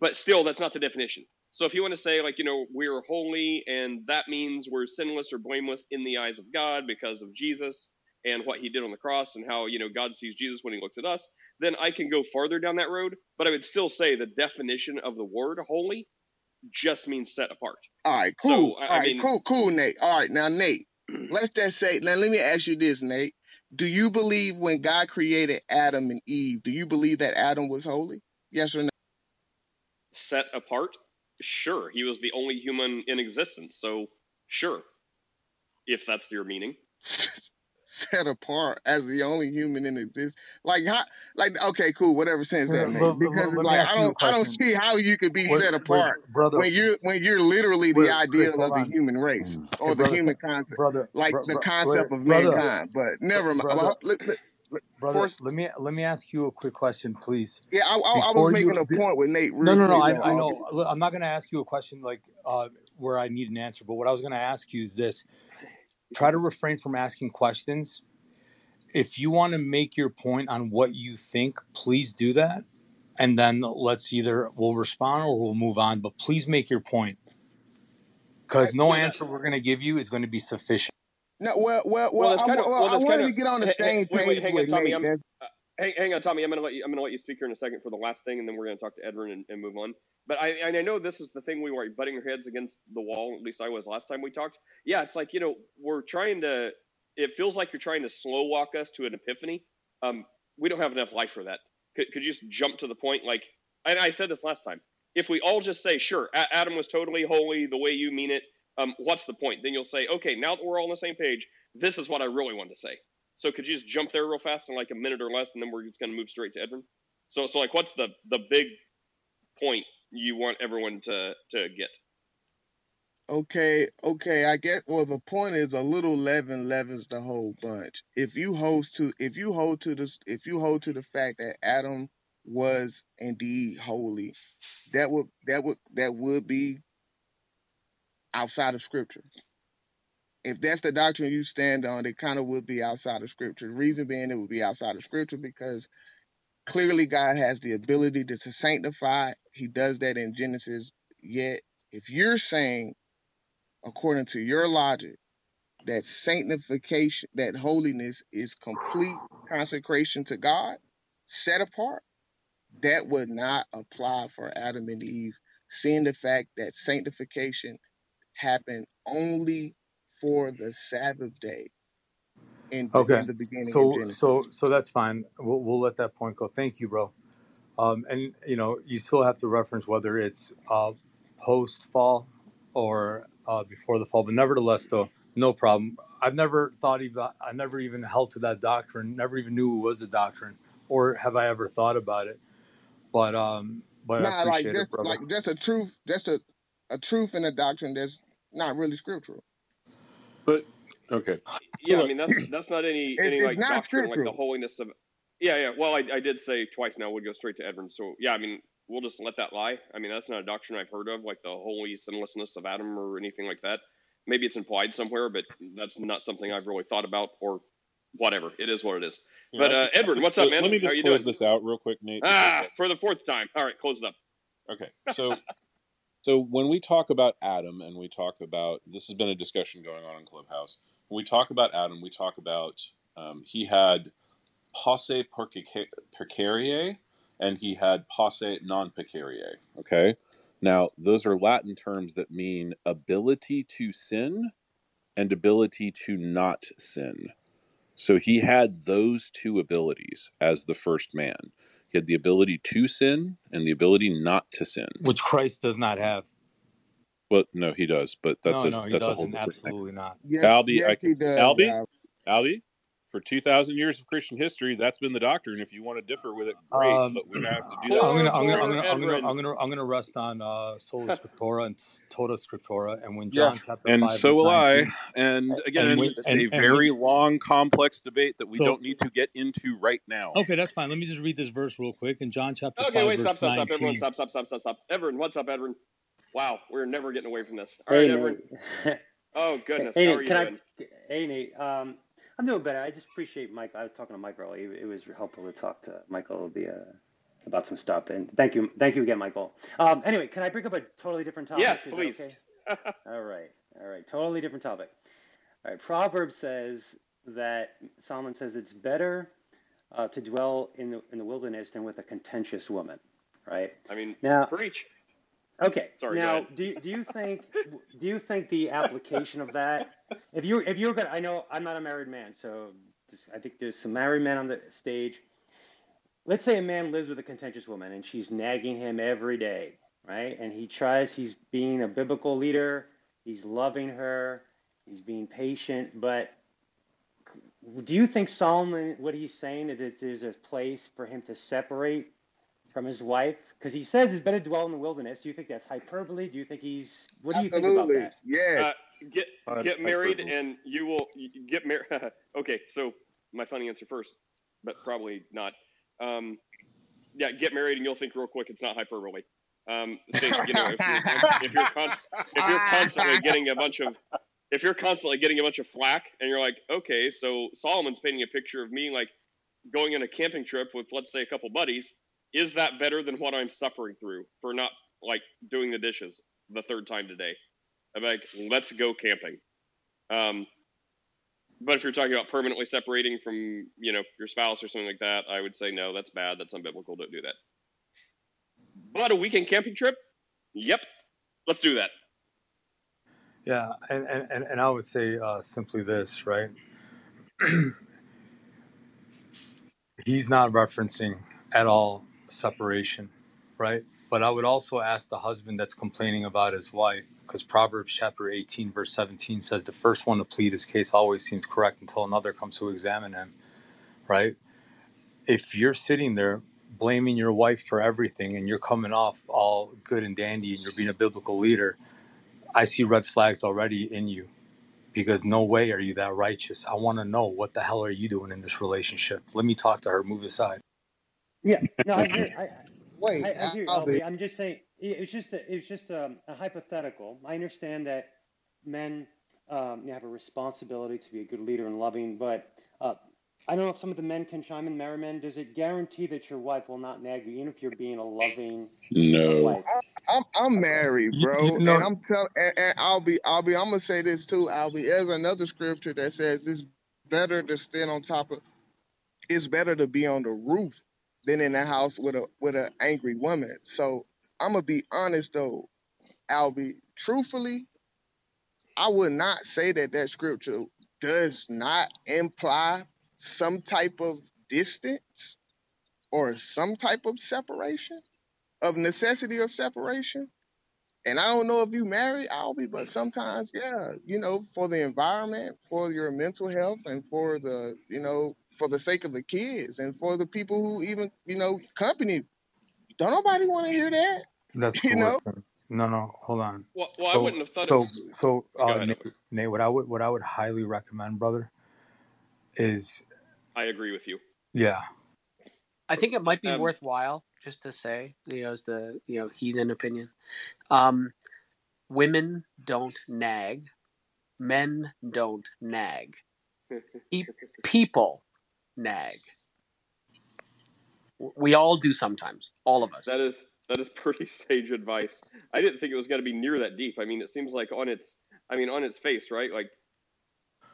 but still, that's not the definition. So if you want to say like you know we're holy and that means we're sinless or blameless in the eyes of God because of Jesus and what he did on the cross and how you know God sees Jesus when he looks at us, then I can go farther down that road. But I would still say the definition of the word holy just means set apart. All right, cool. I All right, mean- cool, cool, Nate. All right, now Nate, let's just say. Now let me ask you this, Nate. Do you believe when God created Adam and Eve? Do you believe that Adam was holy? Yes or no? Set apart? Sure. He was the only human in existence, so sure. If that's your meaning. set apart as the only human in existence. Like how like okay, cool, whatever sense that makes. Because like I don't I don't see how you could be Wait, set wait, apart brother. when you're when you're literally the ideal Chris, of the on. human race Mm. or Hey, the brother, human concept, brother, like bro, the concept wait, of brother, mankind. But never mind. brother, let- brother. First, Let me let me ask you a quick question, please. yeah, I, I, I was Before you, making a point with Nate no, no, no. quick I. I know. I'm not going to ask you a question like uh, where I need an answer. But what I was going to ask you is this: try to refrain from asking questions. If you want to make your point on what you think, please do that, and then let's either we'll respond or we'll move on. But please make your point, because no answer we're going to give you is going to be sufficient. no, well, well, Well, well, I, kind of well, well, I wanted of. to get on the Hey, hey, same wait, wait, page on, with Tommy. Nate. Hang, hang on, Tommy. I'm gonna let you. I'm gonna let you speak here in a second for the last thing, and then we're gonna talk to Edwin and, and move on. But I I know this is the thing we were butting our heads against the wall. At least I was last time we talked. Yeah, it's like you know we're trying to. It feels like you're trying to slow walk us to an epiphany. Um, we don't have enough life for that. Could, could you just jump to the point? Like, and I said this last time. If we all just say, sure, Adam was totally holy the way you mean it, um, what's the point? Then you'll say, okay, now that we're all on the same page, this is what I really wanted to say. So could you just jump there real fast in like a minute or less, and then we're just going to move straight to Edwin? So, so like, what's the the big point you want everyone to to get? okay, okay, I get. Well, the point is, a little leaven leavens the whole bunch. If you hold to, if you hold to this, if you hold to the fact that Adam was indeed holy, that would that would that would be outside of Scripture. If that's the doctrine you stand on, it kind of would be outside of Scripture. The reason being, it would be outside of Scripture because clearly God has the ability to, to sanctify. He does that in Genesis. Yet, if you're saying, according to your logic, that sanctification, that holiness is complete consecration to God, set apart, that would not apply for Adam and Eve, seeing the fact that sanctification happened only for the Sabbath day in the, Okay. in the beginning So so so that's fine. We'll we'll let that point go. Thank you, bro. Um, and you know, you still have to reference whether it's uh, post fall or uh, before the fall. But nevertheless, though, no problem. I've never thought even I never even held to that doctrine. Never even knew it was a doctrine, or have I ever thought about it? But um, but I Nah, like appreciate it, brother. like just a truth, just a a truth in a doctrine that's not really scriptural. But okay, Yeah, I mean that's that's not any It's any it's like not doctrine like the holiness of. Yeah, yeah. Well, I, I did say twice now we'd go straight to Edwin. So yeah, I mean we'll just let that lie. I mean that's not a doctrine I've heard of, like the holy sinlessness of Adam or anything like that. Maybe it's implied somewhere, but that's not something I've really thought about or whatever. It is what it is. yeah, But I uh, can, Edward, what's up, let, man? let me How just you close doing? this out real quick, Nate, Ah, for the fourth time. All right, close it up. okay. So so when we talk about Adam and we talk about this has been a discussion going on in Clubhouse. When we talk about Adam, we talk about um, he had posse peccare and he had posse non peccare. Okay. Now, those are Latin terms that mean ability to sin and ability to not sin. So he had those two abilities as the first man. He had the ability to sin and the ability not to sin. which Christ does not have. Well, no, he does, but that's No, a no, he that's a whole doesn't. different thing. Absolutely not. Yes, Albie, yes, I can he does, Albie, Al. Albie, for two thousand years of Christian history, that's been the doctrine. If you want to differ with it, great, Um, but we have to do I'm that. gonna, Poor, I'm gonna, I'm gonna, I'm gonna, I'm gonna, I'm gonna rest on uh, sola scriptura and tota scriptura, and when Yeah, John chapter and five so will I. nineteen, And and again, when, it's and a and when, very long, complex debate that we so don't need to get into right now. okay, that's fine. Let me just read this verse real quick in John chapter Okay, five wait, stop, verse stop, stop, everyone, stop, stop, stop, stop, stop. Edwin, what's up, Edwin? Wow, we're never getting away from this. All Hey right, Edwin. Oh goodness, hey how are Nate, you can doing? I? Hey Nate. Um, I'm doing better. I just appreciate Mike. I was talking to Mike earlier. It was helpful to talk to Michael the, uh, about some stuff. And thank you, thank you again, Michael. Um, anyway, can I bring up a totally different topic? Yes, Is please. okay? All right, all right. Totally different topic. All right. Proverbs says that Solomon says it's better uh, to dwell in the in the wilderness than with a contentious woman. Right I mean, now. preach. Okay. Sorry, Now, do you, do you think do you think the application of that, if you if you're gonna, I know I'm not a married man, so this, I think there's some married men on the stage. Let's say a man lives with a contentious woman and she's nagging him every day, right? And he tries, he's being a biblical leader, he's loving her, he's being patient, but do you think Solomon, what he's saying, is that there's a place for him to separate from his wife? Because he says it's better to dwell in the wilderness. Do you think that's hyperbole? Do you think he's, what do you think about that? Yes. Uh, get get married and you will get married. okay, so my funny answer first, but probably not. Um, yeah, get married and you'll think real quick it's not hyperbole. Um, think, you know, if you're, if you're, const- if you're constantly getting a bunch of if you're constantly getting a bunch of flack and you're like, okay, so Solomon's painting a picture of me like going on a camping trip with let's say a couple buddies. Is that better than what I'm suffering through for not like doing the dishes the third time today? I'm like, let's go camping. Um, but if you're talking about permanently separating from, you know, your spouse or something like that, I would say no, that's bad. That's unbiblical. Don't do that. But a weekend camping trip, yep, let's do that. Yeah, and, and, and I would say uh, simply this, right? He's not referencing at all separation, right? But I would also ask the husband that's complaining about his wife, because Proverbs chapter 18, verse 17 says, The first one to plead his case always seems correct until another comes to examine him, right? If you're sitting there blaming your wife for everything and you're coming off all good and dandy and you're being a biblical leader, I see red flags already in you because no way are you that righteous. I want to know what the hell are you doing in this relationship? Let me talk to her. Move aside. Yeah, no, I I, Wait, I, I hear you, I'll be- LB. I'm just saying, it's just a, it's just a, a hypothetical. I understand that men um, have a responsibility to be a good leader and loving, but uh, I don't know if some of the men can chime in, married men. Does it guarantee that your wife will not nag you, even if you're being a loving No. wife? I'm I'm married, You- bro, you know- and I'm telling, and, and I'll be, I'll be, I'm gonna say this too. I'll be. There's another scripture that says it's better to stand on top of, it's better to be on the roof than in the house with a with an angry woman. So I'm gonna be honest though, Albie. Truthfully, I would not say that that scripture does not imply some type of distance or some type of separation of necessity of separation. And I don't know if you married, Albie, but sometimes, yeah, you know, for the environment, for your mental health, and for the, you know, for the sake of the kids and for the people who even, you know, company. Don't nobody want to hear that. That's You know? thing. No, no, hold on. Well, well I wouldn't have thought so, it was. so Go uh, ahead, Nate, Nate, what I would what I would highly recommend, brother, is I agree with you. yeah, I think it might be Um, worthwhile just to say, you know, as the you know heathen opinion, um, women don't nag, men don't nag, Pe- people nag. We all do sometimes, all of us. That is that is pretty sage advice. I didn't think it was going to be near that deep. I mean, it seems like on its, I mean, on its face, right? Like,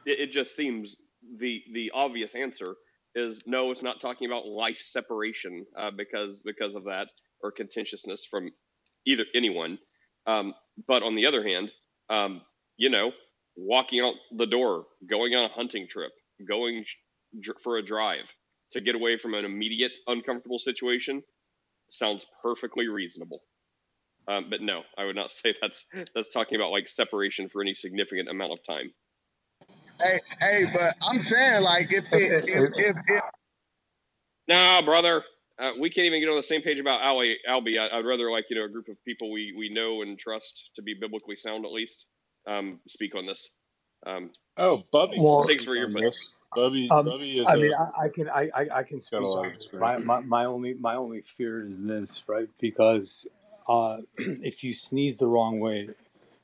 it, it just seems the the obvious answer is no. It's not talking about life separation uh, because because of that or contentiousness from either anyone. Um, but on the other hand, um, you know, walking out the door, going on a hunting trip, going for a drive to get away from an immediate uncomfortable situation sounds perfectly reasonable. Um, but no, I would not say that's that's talking about like separation for any significant amount of time. Hey, hey, but I'm saying like if it, if, if, if Nah, brother, uh, we can't even get on the same page about Ali, Albie. I, I'd rather like you know a group of people we we know and trust to be biblically sound at least um, speak on this. Um, Oh, Bubby. Well- Thanks for your on input. Bubby, Um, Bubby is I a- mean, I, I can I, I, I can speak Got on this. My, my my only my only fear is this, right? Because uh, if you sneeze the wrong way,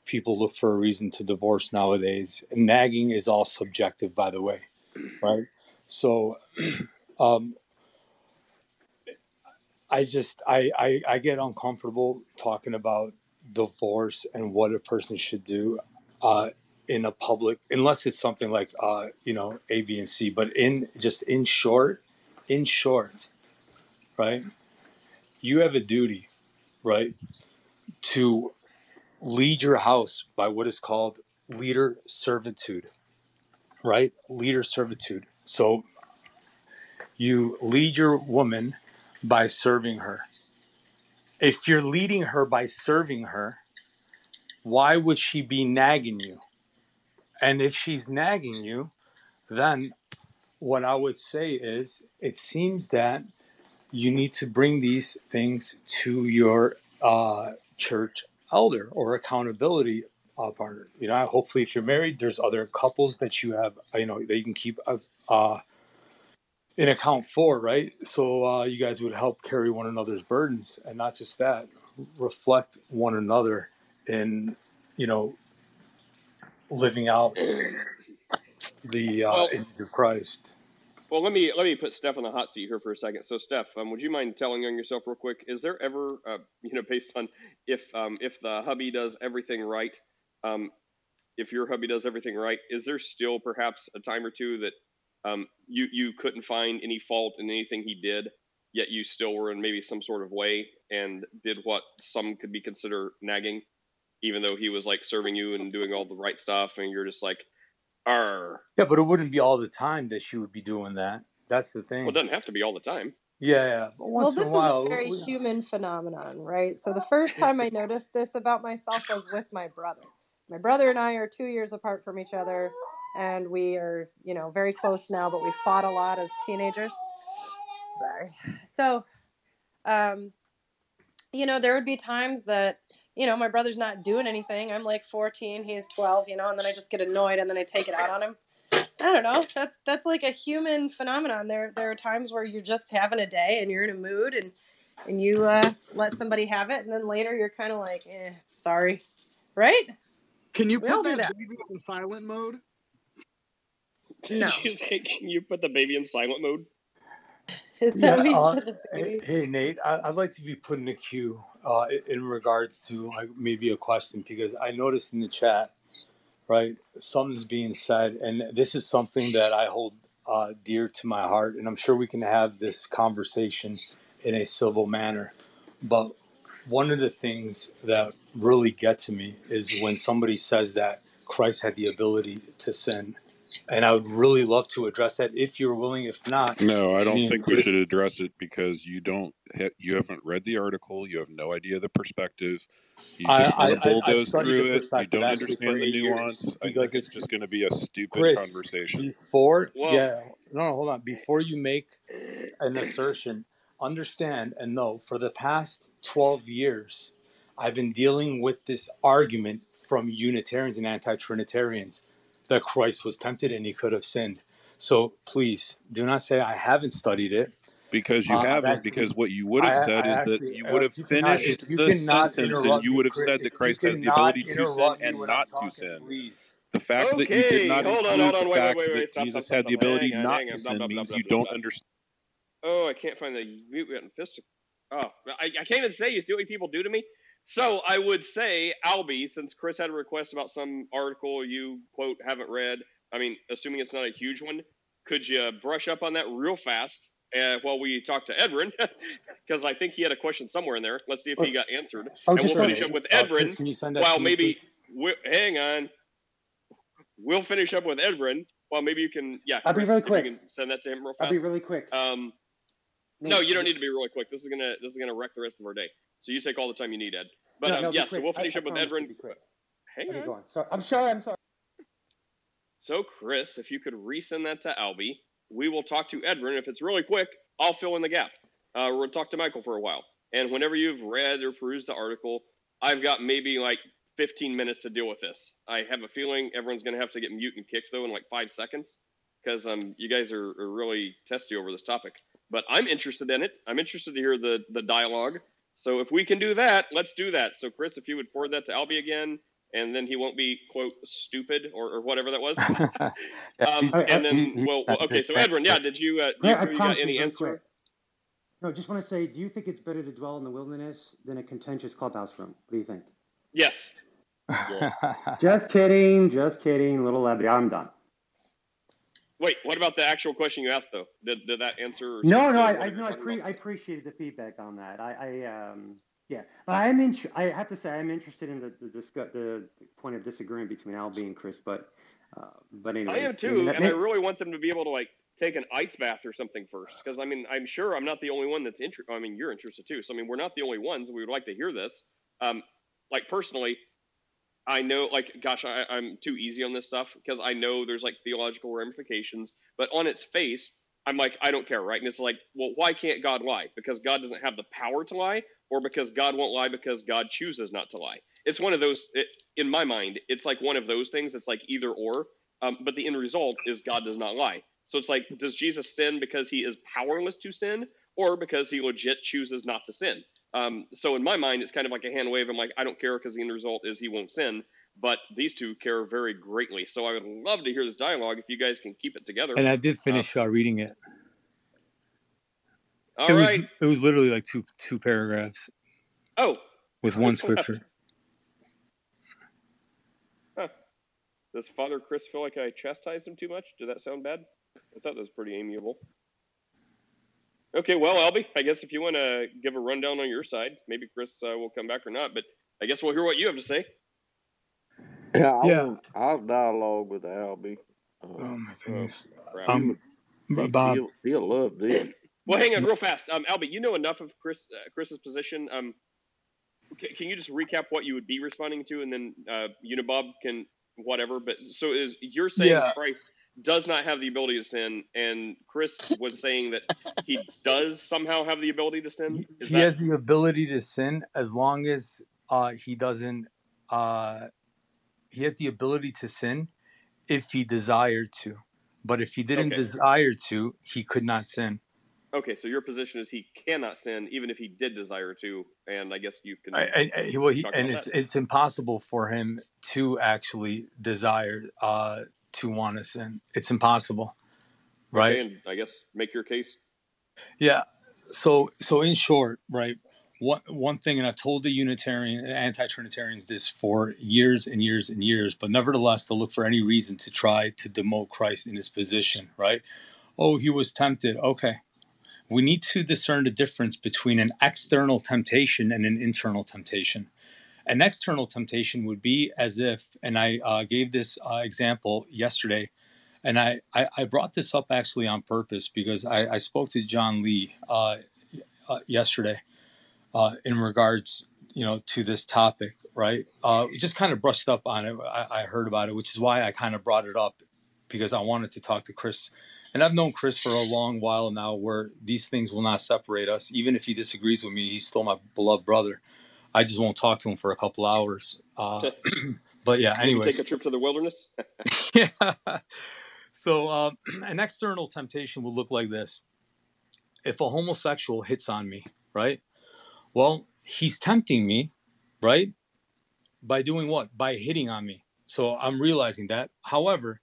people look for a reason to divorce nowadays. And nagging is all subjective, by the way, right? So, um, I just I, I I get uncomfortable talking about divorce and what a person should do. Uh, in a public unless it's something like uh you know a b and c but in just in short in short right you have a duty right to lead your house by what is called leader servitude right? Leader servitude. So you lead your woman by serving her. If you're leading her by serving her why would she be nagging you? And if she's nagging you, then what I would say is it seems that you need to bring these things to your uh, church elder or accountability uh, partner. You know, hopefully, if you're married, there's other couples that you have, you know, that you can keep uh, uh, in account for, right? So uh, you guys would help carry one another's burdens, and not just that, reflect one another in, you know, living out the uh, Well, image of Christ. Well, let me let me put Steph on the hot seat here for a second. So, Steph, um, would you mind telling on yourself real quick? Is there ever, uh, you know, based on if um, if the hubby does everything right, um, if your hubby does everything right, is there still perhaps a time or two that um, you you couldn't find any fault in anything he did, yet you still were in maybe some sort of way and did what some could be considered nagging, even though he was like serving you and doing all the right stuff, and you're just like, "Arr." Yeah, but it wouldn't be all the time that she would be doing that. That's the thing. Well, it doesn't have to be all the time. Yeah, yeah. But Well, once this in a is a very we- human phenomenon, right? So the first time I noticed this about myself was with my brother. My brother and I are two years apart from each other, and we are, you know, very close now, but we fought a lot as teenagers. Sorry. So, um, you know, there would be times that, you know, my brother's not doing anything. I'm like 14, he's 12, you know, and then I just get annoyed and then I take it out on him. I don't know. That's that's like a human phenomenon. There there are times where you're just having a day and you're in a mood and and you uh, let somebody have it, and then later you're kind of like, eh, sorry, right? Can you We put do that that. baby in silent mode? No. Did you say, can you put the baby in silent mode? Is Yeah, that what uh, hey, hey, Nate, I, I'd like to be put in a queue uh, in regards to like maybe a question because I noticed in the chat, right, something's being said, and this is something that I hold uh, dear to my heart, and I'm sure we can have this conversation in a civil manner. But one of the things that really get to me is when somebody says that Christ had the ability to sin. And I would really love to address that if you're willing. If not, No, I don't me and think we should address it because you don't ha- you haven't read the article. You have no idea the perspective. You I, just I, to I, I've bulldoze studied through it. You don't understand the nuance. I think it's it's just going to be a stupid Chris. conversation. Before, Well, yeah, no, no, hold on. Before you make an assertion, understand and know for the past 12 years, I've been dealing with this argument from Unitarians and anti Trinitarians that Christ was tempted and he could have sinned. So please do not say I haven't studied it. Because you Uh, I've haven't, actually, because what you would have I, said I is that you uh, would have you finished if you the sentence and you would have said that Christ has the ability to sin and when I'm not to sin. please. The fact that you did not hold on, include hold on, the wait, wait, fact wait, wait, that stop, Jesus stop, had stop, the ability Hang not hang to sin blah, blah, means you don't understand. Oh, I can't find the mute button. Fist. Oh, I, I can't even say. You see what people do to me? So I would say, Albie, since Chris had a request about some article you quote haven't read. I mean, assuming it's not a huge one, could you brush up on that real fast uh, while we talk to Edwin? Because I think he had a question somewhere in there. Let's see if he got answered, Oh, and we'll finish up with Uh, Edwin. Chris, can you send that While maybe, we, hang on, we'll finish up with Edwin. Well, maybe you can, yeah, I'll be really quick. send that to him real fast. I'll be really quick. Um, no, you don't need to be really quick. This is gonna this is gonna wreck the rest of our day. So you take all the time you need, Ed. But no, um, no, yeah, so we'll finish I up with to Edwin. be quick. Hang Okay, on. on. Sorry, I'm sorry. I'm sorry. So Chris, if you could resend that to Albie, we will talk to Edwin. If it's really quick, I'll fill in the gap. Uh, gonna talk to Michael for a while. And whenever you've read or perused the article, I've got maybe like 15 minutes to deal with this. I have a feeling everyone's gonna have to get mute and kicked though in like five seconds because um you guys are, are really testy over this topic. But I'm interested in it. I'm interested to hear the the dialogue. So if we can do that, let's do that. So Chris, if you would forward that to Albie again, and then he won't be quote stupid or, or whatever that was. Yeah, um, he's, All right, and uh, then he, well, well, okay. So Edwin, yeah, did you uh, you, Grant, you got any answer? quick. No, just want to say, do you think it's better to dwell in the wilderness than a contentious clubhouse room? What do you think? Yes. Yes. Just kidding. Just kidding. Little levity. I'm done. Wait, what about the actual question you asked though? Did, did that answer? No, no, I, I no, I, pre- I appreciated the feedback on that. I, I um, yeah, but I'm in. I have to say, I'm interested in the the, discuss, the point of disagreement between Albie and Chris. But, uh, but I anyway, am I mean, too, that and I really want them to be able to like take an ice bath or something first, because I mean, I'm sure I'm not the only one that's interested. I mean, you're interested too. So I mean, we're not the only ones. We would like to hear this. Um, like personally, I know, like, gosh, I, I'm too easy on this stuff because I know there's like theological ramifications, but on its face, I'm like, I don't care, right? And it's like, well, why can't God lie? Because God doesn't have the power to lie, or because God won't lie because God chooses not to lie. It's one of those, it, in my mind, it's like one of those things. It's like either or, um, but the end result is God does not lie. So it's like, does Jesus sin because he is powerless to sin, or because he legit chooses not to sin? Um, so in my mind, it's kind of like a hand wave. I'm like, I don't care because the end result is he won't sin. But these two care very greatly. So I would love to hear this dialogue if you guys can keep it together. And I did Uh, finish uh, reading it. all it was it was literally like two two paragraphs Oh, with one scripture. Huh. Does Father Chris feel like I chastised him too much? Did that sound bad? I thought that was pretty amiable. Okay, well, Albie, I guess if you want to give a rundown on your side, maybe Chris uh, will come back or not, but I guess we'll hear what you have to say. Yeah, I Yeah. want, I'll dialogue with Albie. Oh Uh, my Oh, goodness. crap. he Um, he, Bob. he'll, he'll love this. Well, hang on real fast. Um, Albie, you know enough of Chris uh, Chris's position. Um, c- can you just recap what you would be responding to, and then uh, Unibob can whatever. But so is you're saying Yeah. Christ does not have the ability to sin, and Chris was saying that he does somehow have the ability to sin. Is he that has the ability to sin as long as uh, he doesn't. Uh, he has the ability to sin if he desired to, but if he didn't Okay. desire to, he could not sin. okay? So your position is he cannot sin even if he did desire to, and I guess you can. I, I, well, he, and it's that. it's impossible for him to actually desire uh, to sin. It's impossible, right? Okay, and I guess make your case. Yeah. So so in short, right? One one thing, and I've told the Unitarian and anti-Trinitarians this for years and years and years, but nevertheless, they'll look for any reason to try to demote Christ in his position, right? Oh, he was tempted. Okay. We need to discern the difference between an external temptation and an internal temptation. An external temptation would be as if, and I uh, gave this uh, example yesterday, and I, I, I brought this up actually on purpose because I, I spoke to John Lee uh, uh, yesterday uh, in regards, you know, to this topic, right? Uh, we just kind of brushed up on it. I, I heard about it, which is why I kind of brought it up because I wanted to talk to Chris. And I've known Chris for a long while now, where these things will not separate us. Even if he disagrees with me, he's still my beloved brother. I just won't talk to him for a couple hours. Uh, but yeah, anyways. take a trip to the wilderness. yeah. So, um, an external temptation would look like this: if a homosexual hits on me, right? Well, he's tempting me, right? By doing what? By hitting on me. So I'm realizing that. However,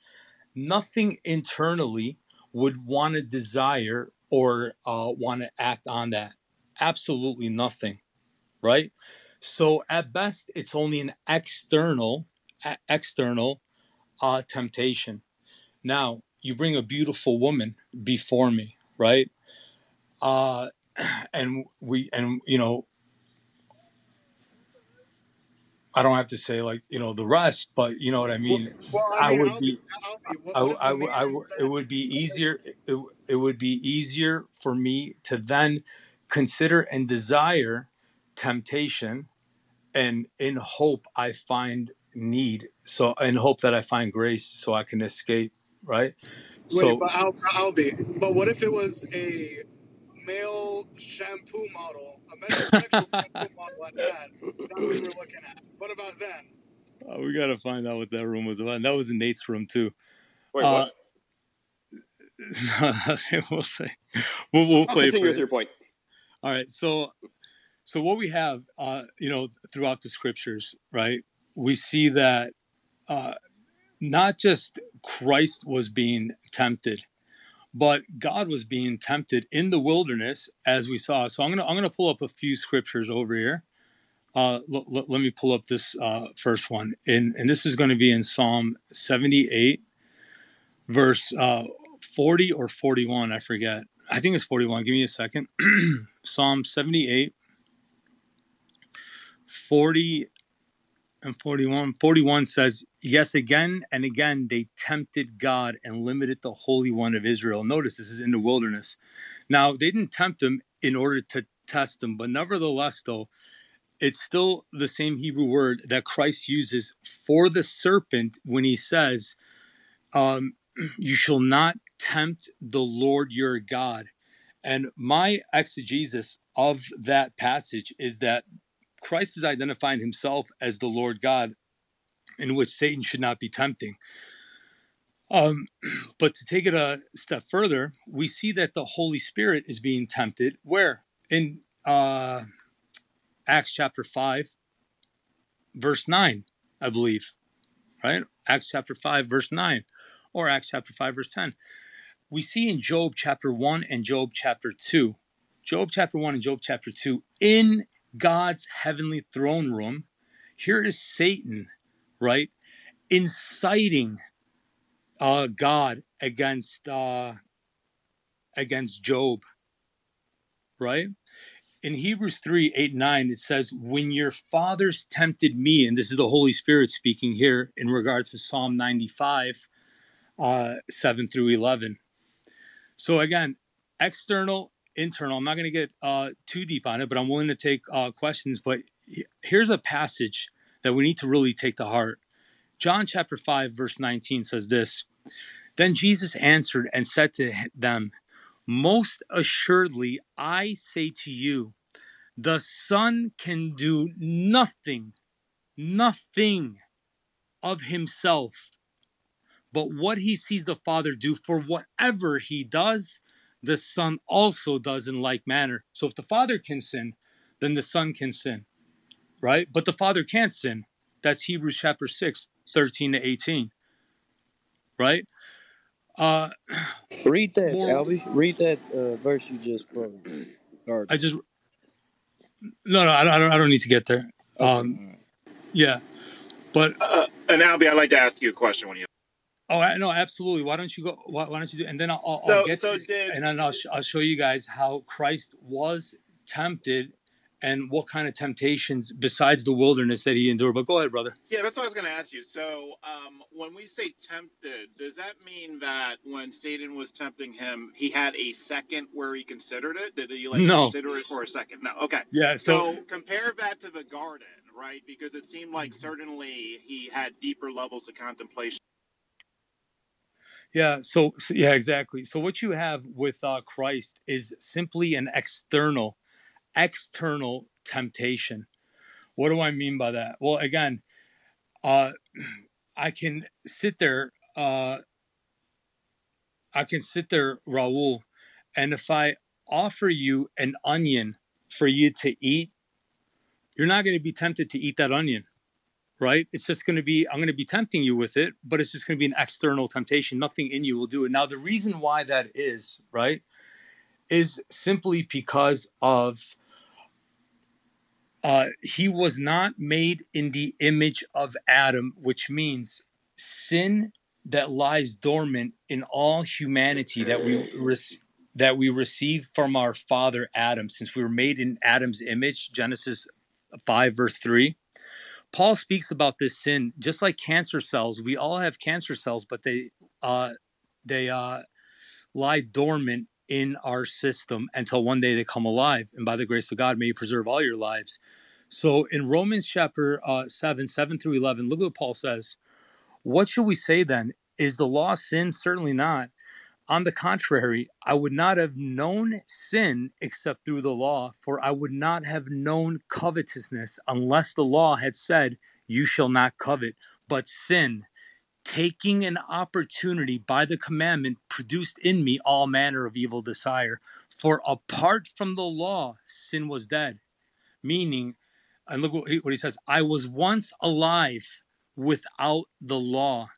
nothing internally would want to desire or uh, want to act on that. Absolutely nothing, right? So at best, it's only an external, a- external uh, temptation. Now you bring a beautiful woman before me, right? Uh, and we, and you know, I don't have to say like you know the rest, but you know what I mean. Well, I I mean, would Albie, be, Albie, what, I, what I, I, it would be easier. It, it would be easier for me to then consider and desire temptation, and in hope I find need. So in hope that I find grace, so I can escape. Right. wait, So but Al, Albie, but what if it was a male shampoo model, a metrosexual shampoo model like that, that we were looking at? What about then? uh, we got to find out what that room was about. And that was in Nate's room too. Wait, Uh, what? we'll say we'll, we'll I'll play it continue with your point. All right. So, so what we have, uh, you know, throughout the scriptures, right? We see that uh, not just Christ was being tempted, but God was being tempted in the wilderness, as we saw. So I'm gonna I'm gonna pull up a few scriptures over here. Uh, l- l- let me pull up this uh, first one, in, and this is going to be in Psalm 78, verse uh, 40 or 41. I forget. I think it's 41. Give me a second. Psalm 78, 40 and 41. 41 says, Yes, again and again they tempted God and limited the Holy One of Israel. Notice this is in the wilderness. Now, they didn't tempt him in order to test him, but nevertheless, though, it's still the same Hebrew word that Christ uses for the serpent when he says, um, You shall not tempt the Lord your God. And my exegesis of that passage is that Christ is identifying himself as the Lord God, in which Satan should not be tempting. Um, but to take it a step further, we see that the Holy Spirit is being tempted. Where? In uh, Acts chapter 5, verse 9, I believe, right? Acts chapter 5, verse 9, or Acts chapter 5, verse 10. We see in Job chapter 1 and Job chapter 2, Job chapter 1 and Job chapter 2, in God's heavenly throne room, here is Satan, right? Inciting uh, God against uh, against Job, right? In Hebrews 3 8 9, it says, When your fathers tempted me, and this is the Holy Spirit speaking here in regards to Psalm 95, uh, 7 through 11. So, again, external, internal. I'm not going to get uh, too deep on it, but I'm willing to take uh, questions. But here's a passage that we need to really take to heart. John chapter 5, verse 19 says this Then Jesus answered and said to them, Most assuredly, I say to you, the Son can do nothing, nothing of himself. But what he sees the Father do for whatever he does, the Son also does in like manner. So if the Father can sin, then the Son can sin, right? But the Father can't sin. That's Hebrews chapter 6, 13 to 18, right? Uh, Read that, more, Albie. Read that uh, verse you just quoted. Or, I just no, no, I don't. I don't need to get there. Um, yeah, but Uh, and Albie, I'd like to ask you a question when you. Oh, no, absolutely. Why don't you go? Why, why don't you do? And then I'll, I'll, So, get so to, did and then I'll, sh- I'll show you guys how Christ was tempted and what kind of temptations besides the wilderness that he endured. But go ahead, brother. Yeah, that's what I was going to ask you. So, um, when we say tempted, does that mean that when Satan was tempting him, he had a second where he considered it? Did he like No. consider it for a second? No. Okay. Yeah. So So compare that to the garden, right? Because it seemed like certainly he had deeper levels of contemplation. Yeah, so, so yeah, exactly. So what you have with uh, Christ is simply an external, external temptation. What do I mean by that? Well, again, uh, I can sit there, uh, I can sit there, Raul, and if I offer you an onion for you to eat, you're not going to be tempted to eat that onion right? It's just going to be, I'm going to be tempting you with it, but it's just going to be an external temptation. Nothing in you will do it. Now, the reason why that is, right, is simply because of uh, he was not made in the image of Adam, which means sin that lies dormant in all humanity that we rec- that we receive from our father Adam, since we were made in Adam's image. Genesis five verse three. Paul speaks about this sin just like cancer cells. We all have cancer cells, but they uh, they uh, lie dormant in our system until one day they come alive. And by the grace of God, may you preserve all your lives. So in Romans chapter uh, 7, 7 through 11, look what Paul says. What should we say then? Is the law sin? Certainly not. On the contrary, I would not have known sin except through the law, for I would not have known covetousness unless the law had said, You shall not covet. But sin, taking an opportunity by the commandment, produced in me all manner of evil desire. For apart from the law, sin was dead. Meaning, and look what he, what he says I was once alive without the law.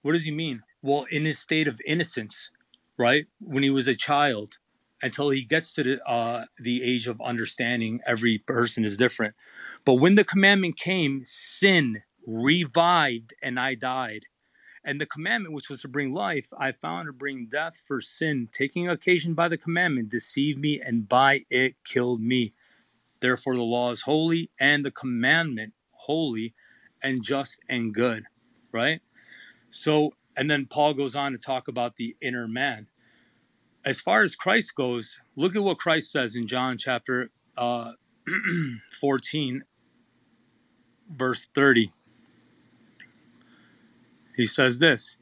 What does he mean? Well, in his state of innocence, right? When he was a child, until he gets to the uh, the age of understanding, every person is different. But when the commandment came, sin revived, and I died. And the commandment, which was to bring life, I found to bring death for sin, taking occasion by the commandment, deceived me, and by it killed me. Therefore, the law is holy, and the commandment holy, and just and good, right? So, and then Paul goes on to talk about the inner man. As far as Christ goes, look at what Christ says in John chapter uh, 14, verse 30. He says this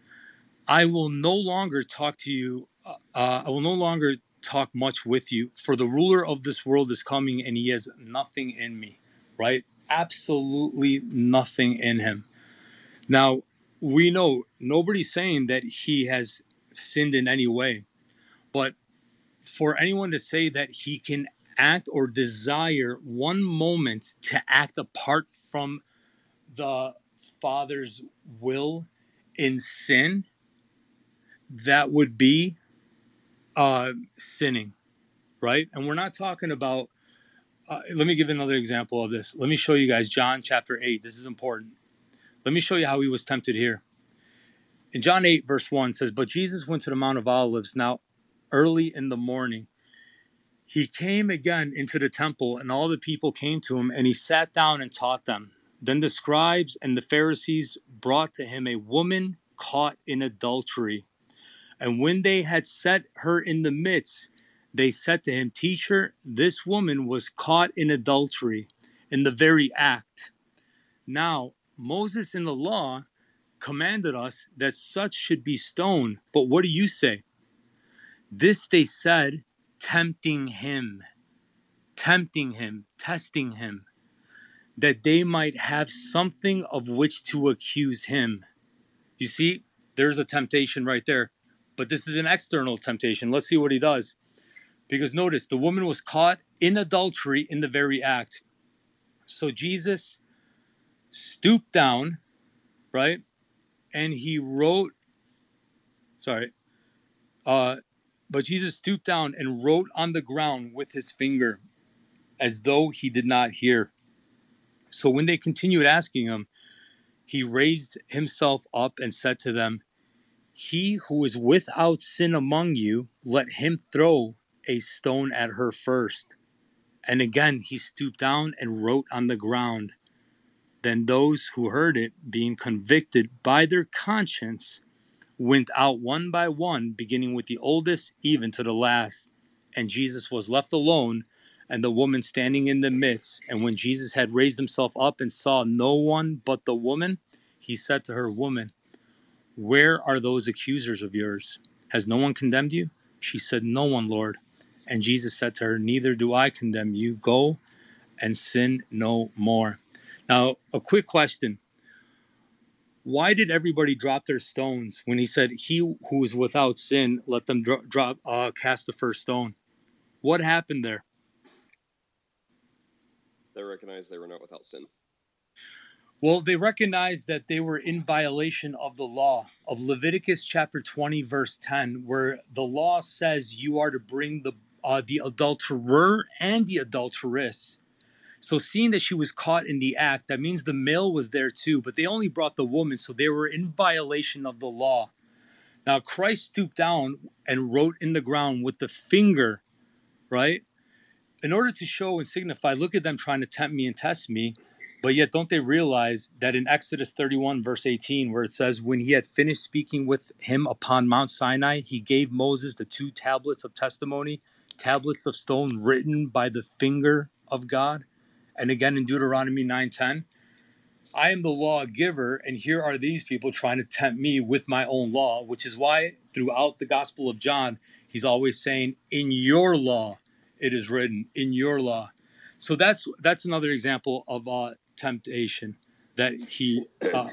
I will no longer talk to you, uh, uh, I will no longer talk much with you, for the ruler of this world is coming and he has nothing in me, right? Absolutely nothing in him. Now, we know nobody's saying that he has sinned in any way, but for anyone to say that he can act or desire one moment to act apart from the Father's will in sin, that would be uh, sinning, right? And we're not talking about. Uh, let me give another example of this. Let me show you guys John chapter 8. This is important. Let me show you how he was tempted here. In John 8, verse 1 says, But Jesus went to the Mount of Olives now early in the morning. He came again into the temple, and all the people came to him, and he sat down and taught them. Then the scribes and the Pharisees brought to him a woman caught in adultery. And when they had set her in the midst, they said to him, Teacher, this woman was caught in adultery in the very act. Now, Moses in the law commanded us that such should be stoned. But what do you say? This they said, tempting him, tempting him, testing him, that they might have something of which to accuse him. You see, there's a temptation right there. But this is an external temptation. Let's see what he does. Because notice, the woman was caught in adultery in the very act. So Jesus stooped down, right? And he wrote, sorry, uh, but Jesus stooped down and wrote on the ground with his finger as though he did not hear. So when they continued asking him, he raised himself up and said to them, He who is without sin among you, let him throw a stone at her first. And again he stooped down and wrote on the ground. Then those who heard it, being convicted by their conscience, went out one by one, beginning with the oldest, even to the last. And Jesus was left alone, and the woman standing in the midst. And when Jesus had raised himself up and saw no one but the woman, he said to her, Woman, where are those accusers of yours? Has no one condemned you? She said, No one, Lord. And Jesus said to her, Neither do I condemn you. Go and sin no more. Now, a quick question. Why did everybody drop their stones when he said, He who is without sin, let them dro- drop, uh, cast the first stone? What happened there? They recognized they were not without sin. Well, they recognized that they were in violation of the law of Leviticus chapter 20, verse 10, where the law says you are to bring the uh, the adulterer and the adulteress. So, seeing that she was caught in the act, that means the male was there too, but they only brought the woman, so they were in violation of the law. Now, Christ stooped down and wrote in the ground with the finger, right? In order to show and signify, look at them trying to tempt me and test me. But yet, don't they realize that in Exodus 31, verse 18, where it says, When he had finished speaking with him upon Mount Sinai, he gave Moses the two tablets of testimony, tablets of stone written by the finger of God. And again in Deuteronomy 9:10, I am the lawgiver, and here are these people trying to tempt me with my own law, which is why throughout the Gospel of John, he's always saying, In your law it is written, in your law. So that's that's another example of uh, temptation that he uh,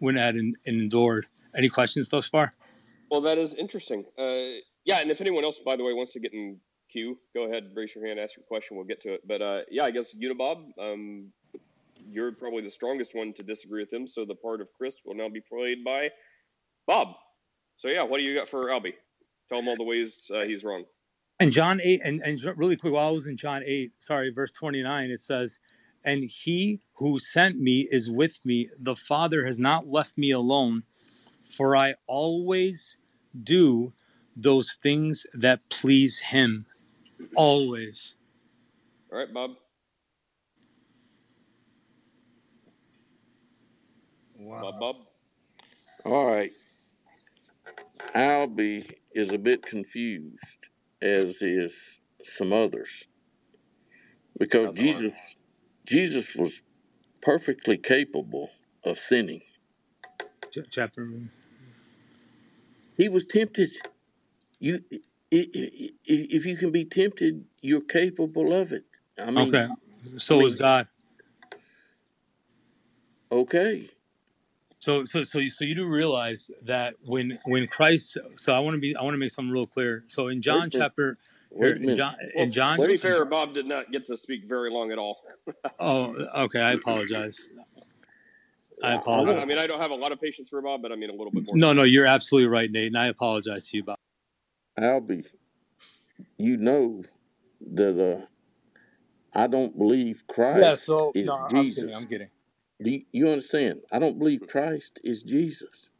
went at and, and endured. Any questions thus far? Well, that is interesting. Uh, yeah, and if anyone else, by the way, wants to get in go ahead, raise your hand, ask your question. We'll get to it. But uh, yeah, I guess Unibob, um, you're probably the strongest one to disagree with him. So the part of Chris will now be played by Bob. So yeah, what do you got for Albie? Tell him all the ways uh, he's wrong. And John 8, and, and really quick, while I was in John 8, sorry, verse 29, it says, And he who sent me is with me. The Father has not left me alone, for I always do those things that please him. Always. All right, Bob. Wow. Bob, Bob. All right. Albie is a bit confused, as is some others. because That's hard. Jesus Jesus was perfectly capable of sinning. Ch- chapter. He was tempted. You, if you can be tempted, you're capable of it. I mean, Okay. So I is God. okay. So so so you, so you do realize that when when Christ. So I want to be I want to make something real clear. So in John a chapter. Wait er, In. John, Well, in John, to be fair, Bob did not get to speak very long at all. oh, okay. I apologize. I I I, apologize. I mean, I don't have a lot of patience for Bob, but I mean a little bit more. No, no, you're absolutely right, Nate, and I apologize to you about. Albie, you know that uh, I don't believe Christ Yeah. So is no, I'm Jesus. kidding. I'm kidding. Do you, you understand? I don't believe Christ is Jesus.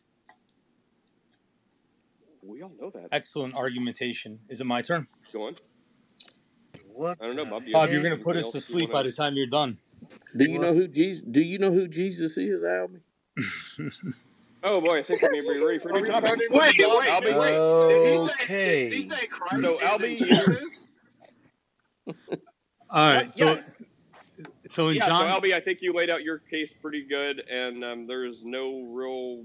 We all know that. Excellent argumentation. Is it my turn? Go on. What I don't know, the Bob. You Bob, you're gonna anything put us else to sleep by to? the time you're done. Do you what? know who Jesus? Do you know who Jesus is, Albie? Oh boy, I think we may be ready for a new we topic. starting with Wait, the wait, Bob? Albie, wait. Did he say did he say Christ so isn't Albie, you All right. So Yeah, so in yeah. So John, Albie, I think you laid out your case pretty good, and um, there's no real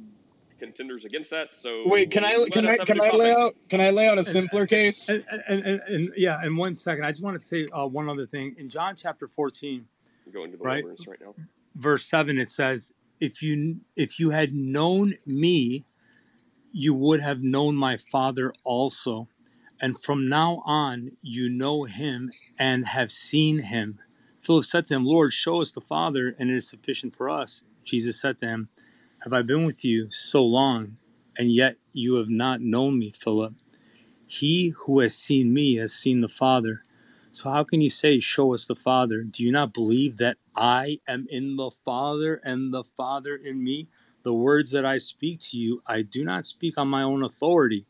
contenders against that. So Wait, can I can I can I lay out can I lay out a and simpler case? and, and, and, and yeah, in one second, I just want to say uh, one other thing. In John chapter 14, I'm going to the right, wilderness right now. verse seven, it says, "If you if you had known me, you would have known my Father also, and from now on you know him and have seen him." Philip said to him, "Lord, show us the Father, and it is sufficient for us." Jesus said to him, "Have I been with you so long, and yet you have not known me, Philip? He who has seen me has seen the Father." So how can you say, Show us the Father? Do you not believe that I am in the Father and the Father in me? The words that I speak to you, I do not speak on my own authority,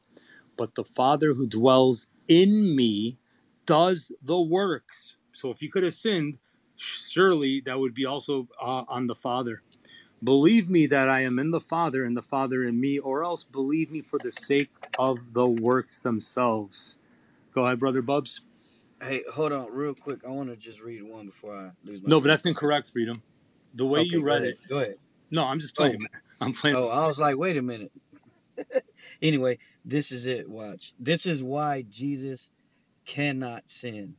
but the Father who dwells in me does the works. So if you could have sinned, surely that would be also uh, on the Father. Believe me that I am in the Father and the Father in me, or else believe me for the sake of the works themselves. Go ahead, Brother Bubs. Hey, hold on, real quick. I want to just read one before I lose my No, but that's incorrect, Freedom. The way Okay, you read ahead. it. Go ahead. No, I'm just Oh, playing, man. I'm playing. oh, I was like, wait a minute. anyway, this is it. Watch. This is why Jesus cannot sin.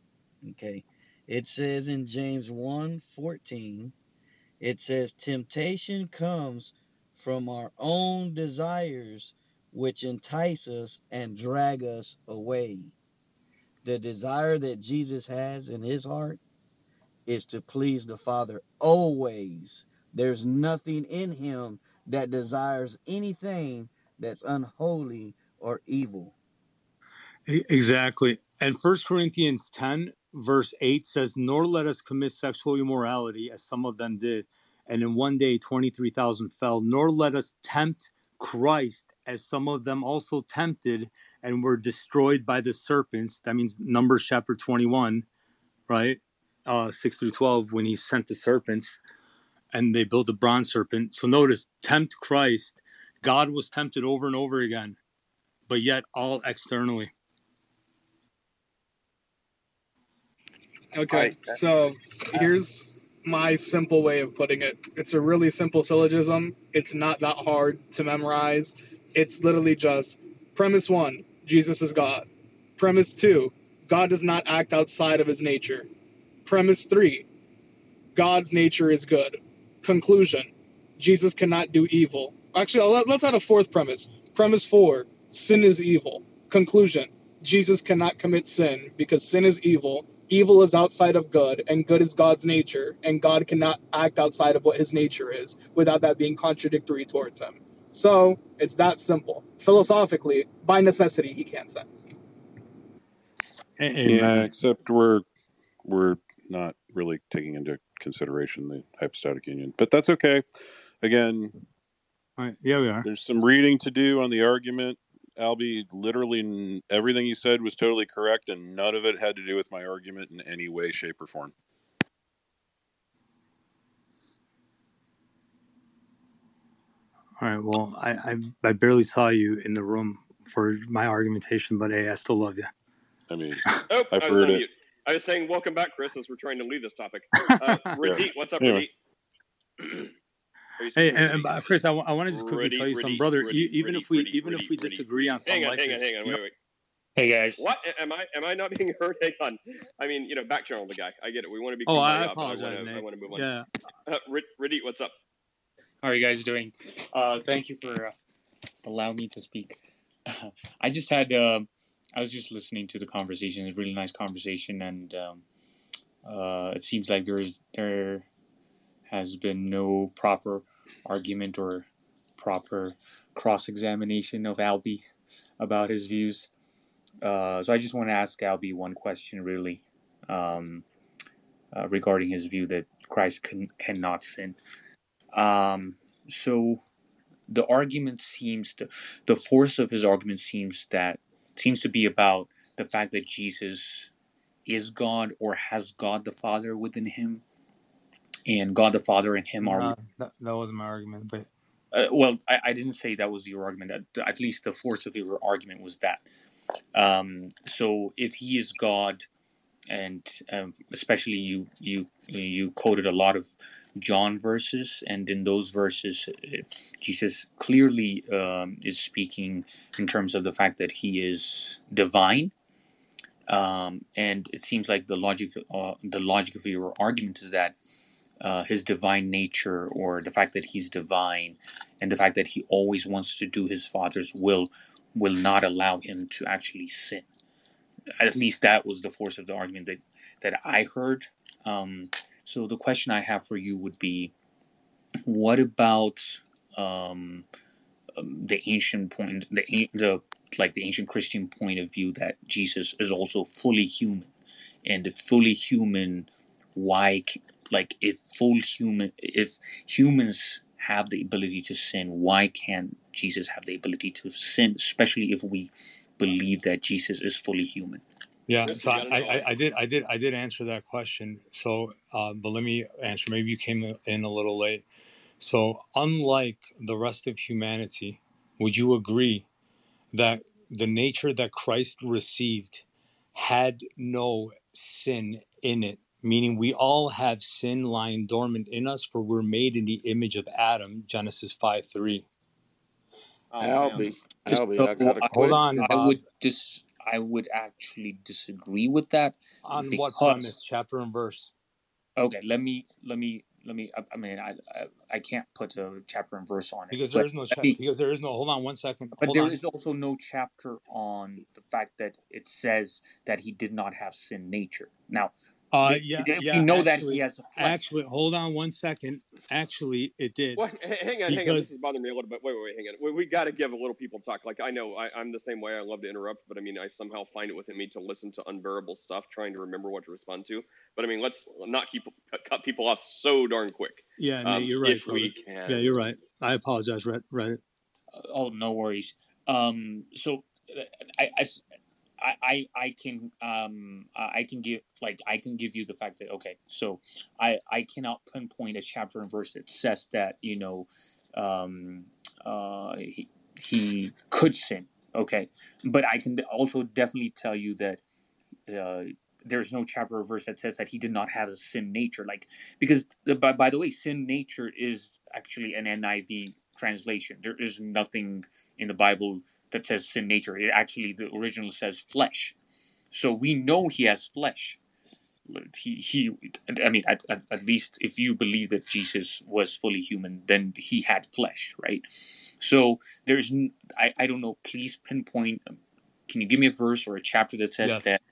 Okay. It says in James 1 14, it says, Temptation comes from our own desires, which entice us and drag us away. The desire that Jesus has in his heart is to please the Father always. There's nothing in him that desires anything that's unholy or evil. Exactly. And First Corinthians 10, verse 8 says, Nor let us commit sexual immorality, as some of them did. And in one day, 23,000 fell. Nor let us tempt Christ, as some of them also tempted and were destroyed by the serpents. That means Numbers chapter 21, right? Uh, 6 through 12, when he sent the serpents and they built a bronze serpent. So notice, tempt Christ. God was tempted over and over again, but yet all externally. Okay, so here's my simple way of putting it. It's a really simple syllogism. It's not that hard to memorize. It's literally just premise one, Jesus is God. Premise two, God does not act outside of his nature. Premise three, God's nature is good. Conclusion, Jesus cannot do evil. Actually, let- let's add a fourth premise. Premise four, sin is evil. Conclusion, Jesus cannot commit sin because sin is evil. Evil is outside of good, and good is God's nature, and God cannot act outside of what his nature is without that being contradictory towards him. So it's that simple. Philosophically, by necessity, he can't sin. Yeah, except we're we're not really taking into consideration the hypostatic union, but that's okay. Again, Right. Yeah, we are. there's some reading to do on the argument. Albie, literally everything you said was totally correct, and none of it had to do with my argument in any way, shape, or form. All right. Well, I, I I barely saw you in the room for my argumentation, but hey, I still love you. I mean, Oh, I've I was heard it. mute. I was saying, welcome back, Chris, as we're trying to leave this topic. Uh, Radit, what's up, Anyway. Radit? Hey, and, and uh, Chris, I, want to just quickly Radit, tell you something, brother. Radit, e- even Radit, if we Radit, even if we Radit. disagree on something Hang on, like hang on, this, hang on. Wait, wait. Hey guys. What am I? Am I not being heard? Hang on. I mean, you know, back channel the guy. I get it. We want to be. oh, I kumbaya, but I apologize, want to. I want to move on. Yeah, Uh, Rid- Radit, what's up? How are you guys doing? Uh, thank you for uh, allowing me to speak. I just had, uh, I was just listening to the conversation. It's a really nice conversation, and um, uh, it seems like there's there has been no proper argument or proper cross examination of Albie about his views. Uh, so I just want to ask Albie one question, really, um, uh, regarding his view that Christ can, cannot sin. Um, so the argument seems to, the force of his argument seems that seems to be about the fact that Jesus is God or has God the Father within him, and God the Father and him are that, that wasn't my argument, but uh, well, I, I didn't say that was your argument. At, at least the force of your argument was that. Um, so if he is God, and um, especially you, you you quoted a lot of John verses, and in those verses, uh, Jesus clearly um, is speaking in terms of the fact that he is divine. Um, and it seems like the logic, uh, the logic of your argument is that uh, his divine nature, or the fact that he's divine, and the fact that he always wants to do his father's will, will not allow him to actually sin. At least that was the force of the argument that that I heard. Um, so the question I have for you would be, what about um, um, the ancient point, the the like the ancient Christian point of view that Jesus is also fully human, and if fully human, why like if full human if humans have the ability to sin, why can't Jesus have the ability to sin? Especially if we believe that Jesus is fully human. yeah. So I, got it all. I, I did I did I did answer that question. So, uh, but let me answer. Maybe you came in a little late. So, unlike the rest of humanity, would you agree that the nature that Christ received had no sin in it? Meaning, we all have sin lying dormant in us, for we're made in the image of Adam. Genesis five three. Oh, Albie, Just Albie, so I got a I, Hold on. I Bob. would dis I would actually disagree with that On what because premise? Chapter and verse. okay, let me let me let me. I, I mean, I, I I can't put a chapter and verse on it, Because there is no let chapter. me. Because there is no. Hold on one second. But Hold there on. is also no chapter on the fact that it says that he did not have sin nature. Now, Uh, we, yeah, we yeah. know that he Actually, has a flesh. actually, hold on one second. Actually, it did What? Hang on, hang on. This is bothering me a little bit. Wait, wait, wait. Hang on. We, we got to give a little people talk. Like I know I, I'm the same way. I love to interrupt, but I mean I somehow find it within me to listen to unbearable stuff, trying to remember what to respond to. But I mean, let's not keep cut cut people off so darn quick. yeah, Nate, Um, you're right, if brother. we Yeah, you're right. I apologize. Read, read it. Oh, no worries. Um, so I, I, I s- I, I- I can um I can give like I can give you the fact that okay so I I cannot pinpoint a chapter and verse that says that you know um uh he, he could sin okay? But I can also definitely tell you that uh there's no chapter or verse that says that he did not have a sin nature like because uh, by, by the way sin nature is actually an NIV translation. There is nothing in the Bible that says sin nature. It actually the original says flesh. So we know he has flesh. He he. I mean, at, at, at least if you believe that Jesus was fully human, then he had flesh, right? So there's I don't know. Please pinpoint. um, Can you give me a verse or a chapter that says Yes. that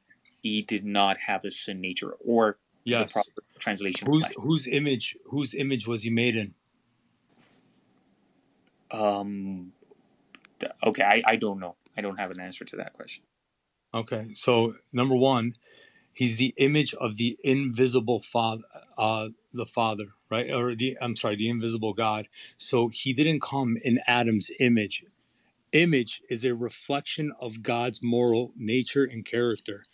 he did not have a sin nature, or the proper translation Whose whose image whose image was he made in? Um. Okay, I I don't know. I don't have an answer to that question. Okay, so number one, he's the image of the invisible father, uh, the Father, right? Or the I'm sorry, the invisible God. So he didn't come in Adam's image. Image is a reflection of God's moral nature and character.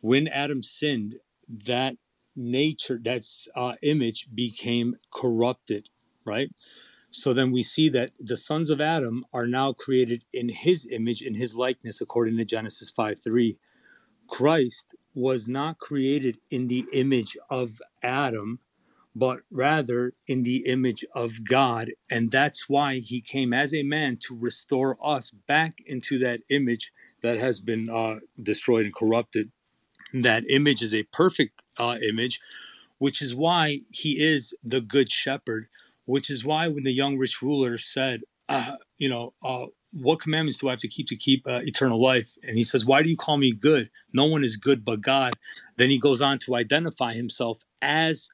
When Adam sinned, that nature, that's uh, image became corrupted, right? So then we see that the sons of Adam are now created in his image, in his likeness, according to Genesis 5 3. Christ was not created in the image of Adam, but rather in the image of God. And that's why he came as a man to restore us back into that image that has been uh, destroyed and corrupted. That image is a perfect uh, image, which is why he is the good shepherd, which is why when the young rich ruler said, uh, you know, uh, what commandments do I have to keep to keep uh, eternal life? And he says, Why do you call me good? No one is good but God. Then he goes on to identify himself as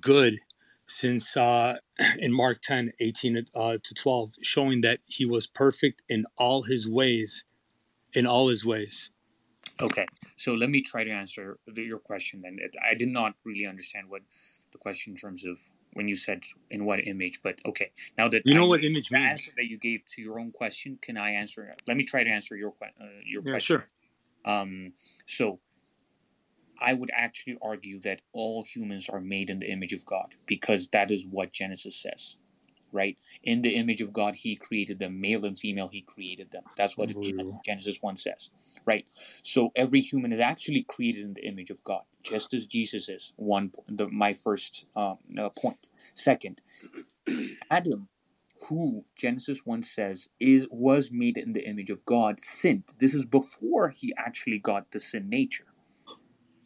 good since uh, in Mark 10, 18 uh, to 12, showing that he was perfect in all his ways, in all his ways. Okay, so let me try to answer the, your question then. I did not really understand what the question in terms of when you said in what image, but okay. Now that you know I, what image the means. answer that you gave to your own question, can I answer? Let me try to answer your uh, your question? Yeah, question. sure. Um, so I would actually argue that all humans are made in the image of God because that is what Genesis says, right? In the image of God, He created them, male and female. He created them. That's what Genesis one says, right? So every human is actually created in the image of God, just as Jesus is. One, the, my first um, uh, point. Second, Adam, who Genesis one says is was made in the image of God, sinned. This is before he actually got the sin nature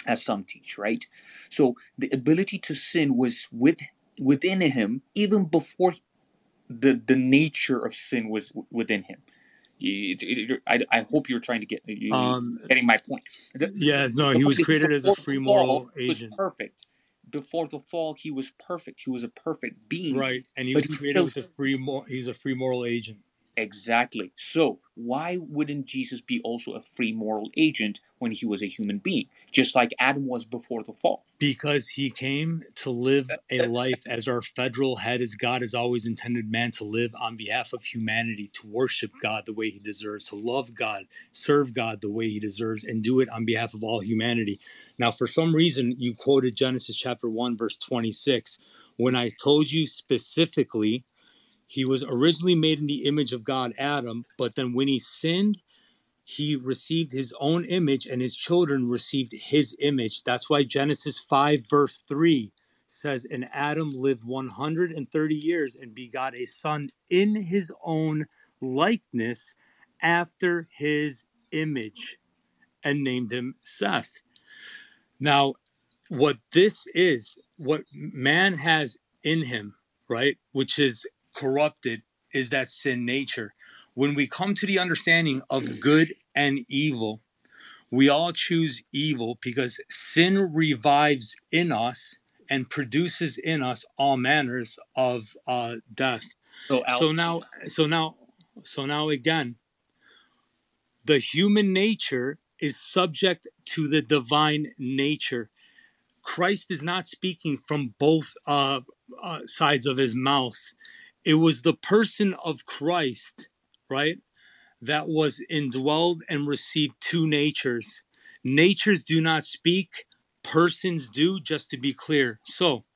as some teach, right? So the ability to sin was with within him even before the the nature of sin was w- within him. You- it- it- I, I hope you're trying to get you, Um, getting my point. The- yeah, no, he was created as a free fall, moral he was agent. perfect. Before the fall, he was perfect. He was a perfect being. Right, and he was created still with a free mor- he's a free moral agent. Exactly. So, why wouldn't Jesus be also a free moral agent when he was a human being, just like Adam was before the fall? Because he came to live a life as our federal head, as God has always intended man to live on behalf of humanity, to worship God the way he deserves, to love God, serve God the way he deserves, and do it on behalf of all humanity. Now, for some reason, you quoted Genesis chapter 1, verse 26, when I told you specifically he was originally made in the image of God, Adam, but then when he sinned, he received his own image and his children received his image. That's why Genesis 5, verse 3 says, And Adam lived 130 years and begot a son in his own likeness after his image and named him Seth. Now, what this is, what man has in him, right, which is corrupted, is that sin nature. When we come to the understanding of good and evil, we all choose evil because sin revives in us and produces in us all manners of uh, death. So, So now, so now, so now again, the human nature is subject to the divine nature. Christ is not speaking from both uh, uh, sides of his mouth. It was the person of Christ, right, that was indwelled and received two natures. Natures do not speak, persons do, just to be clear. So,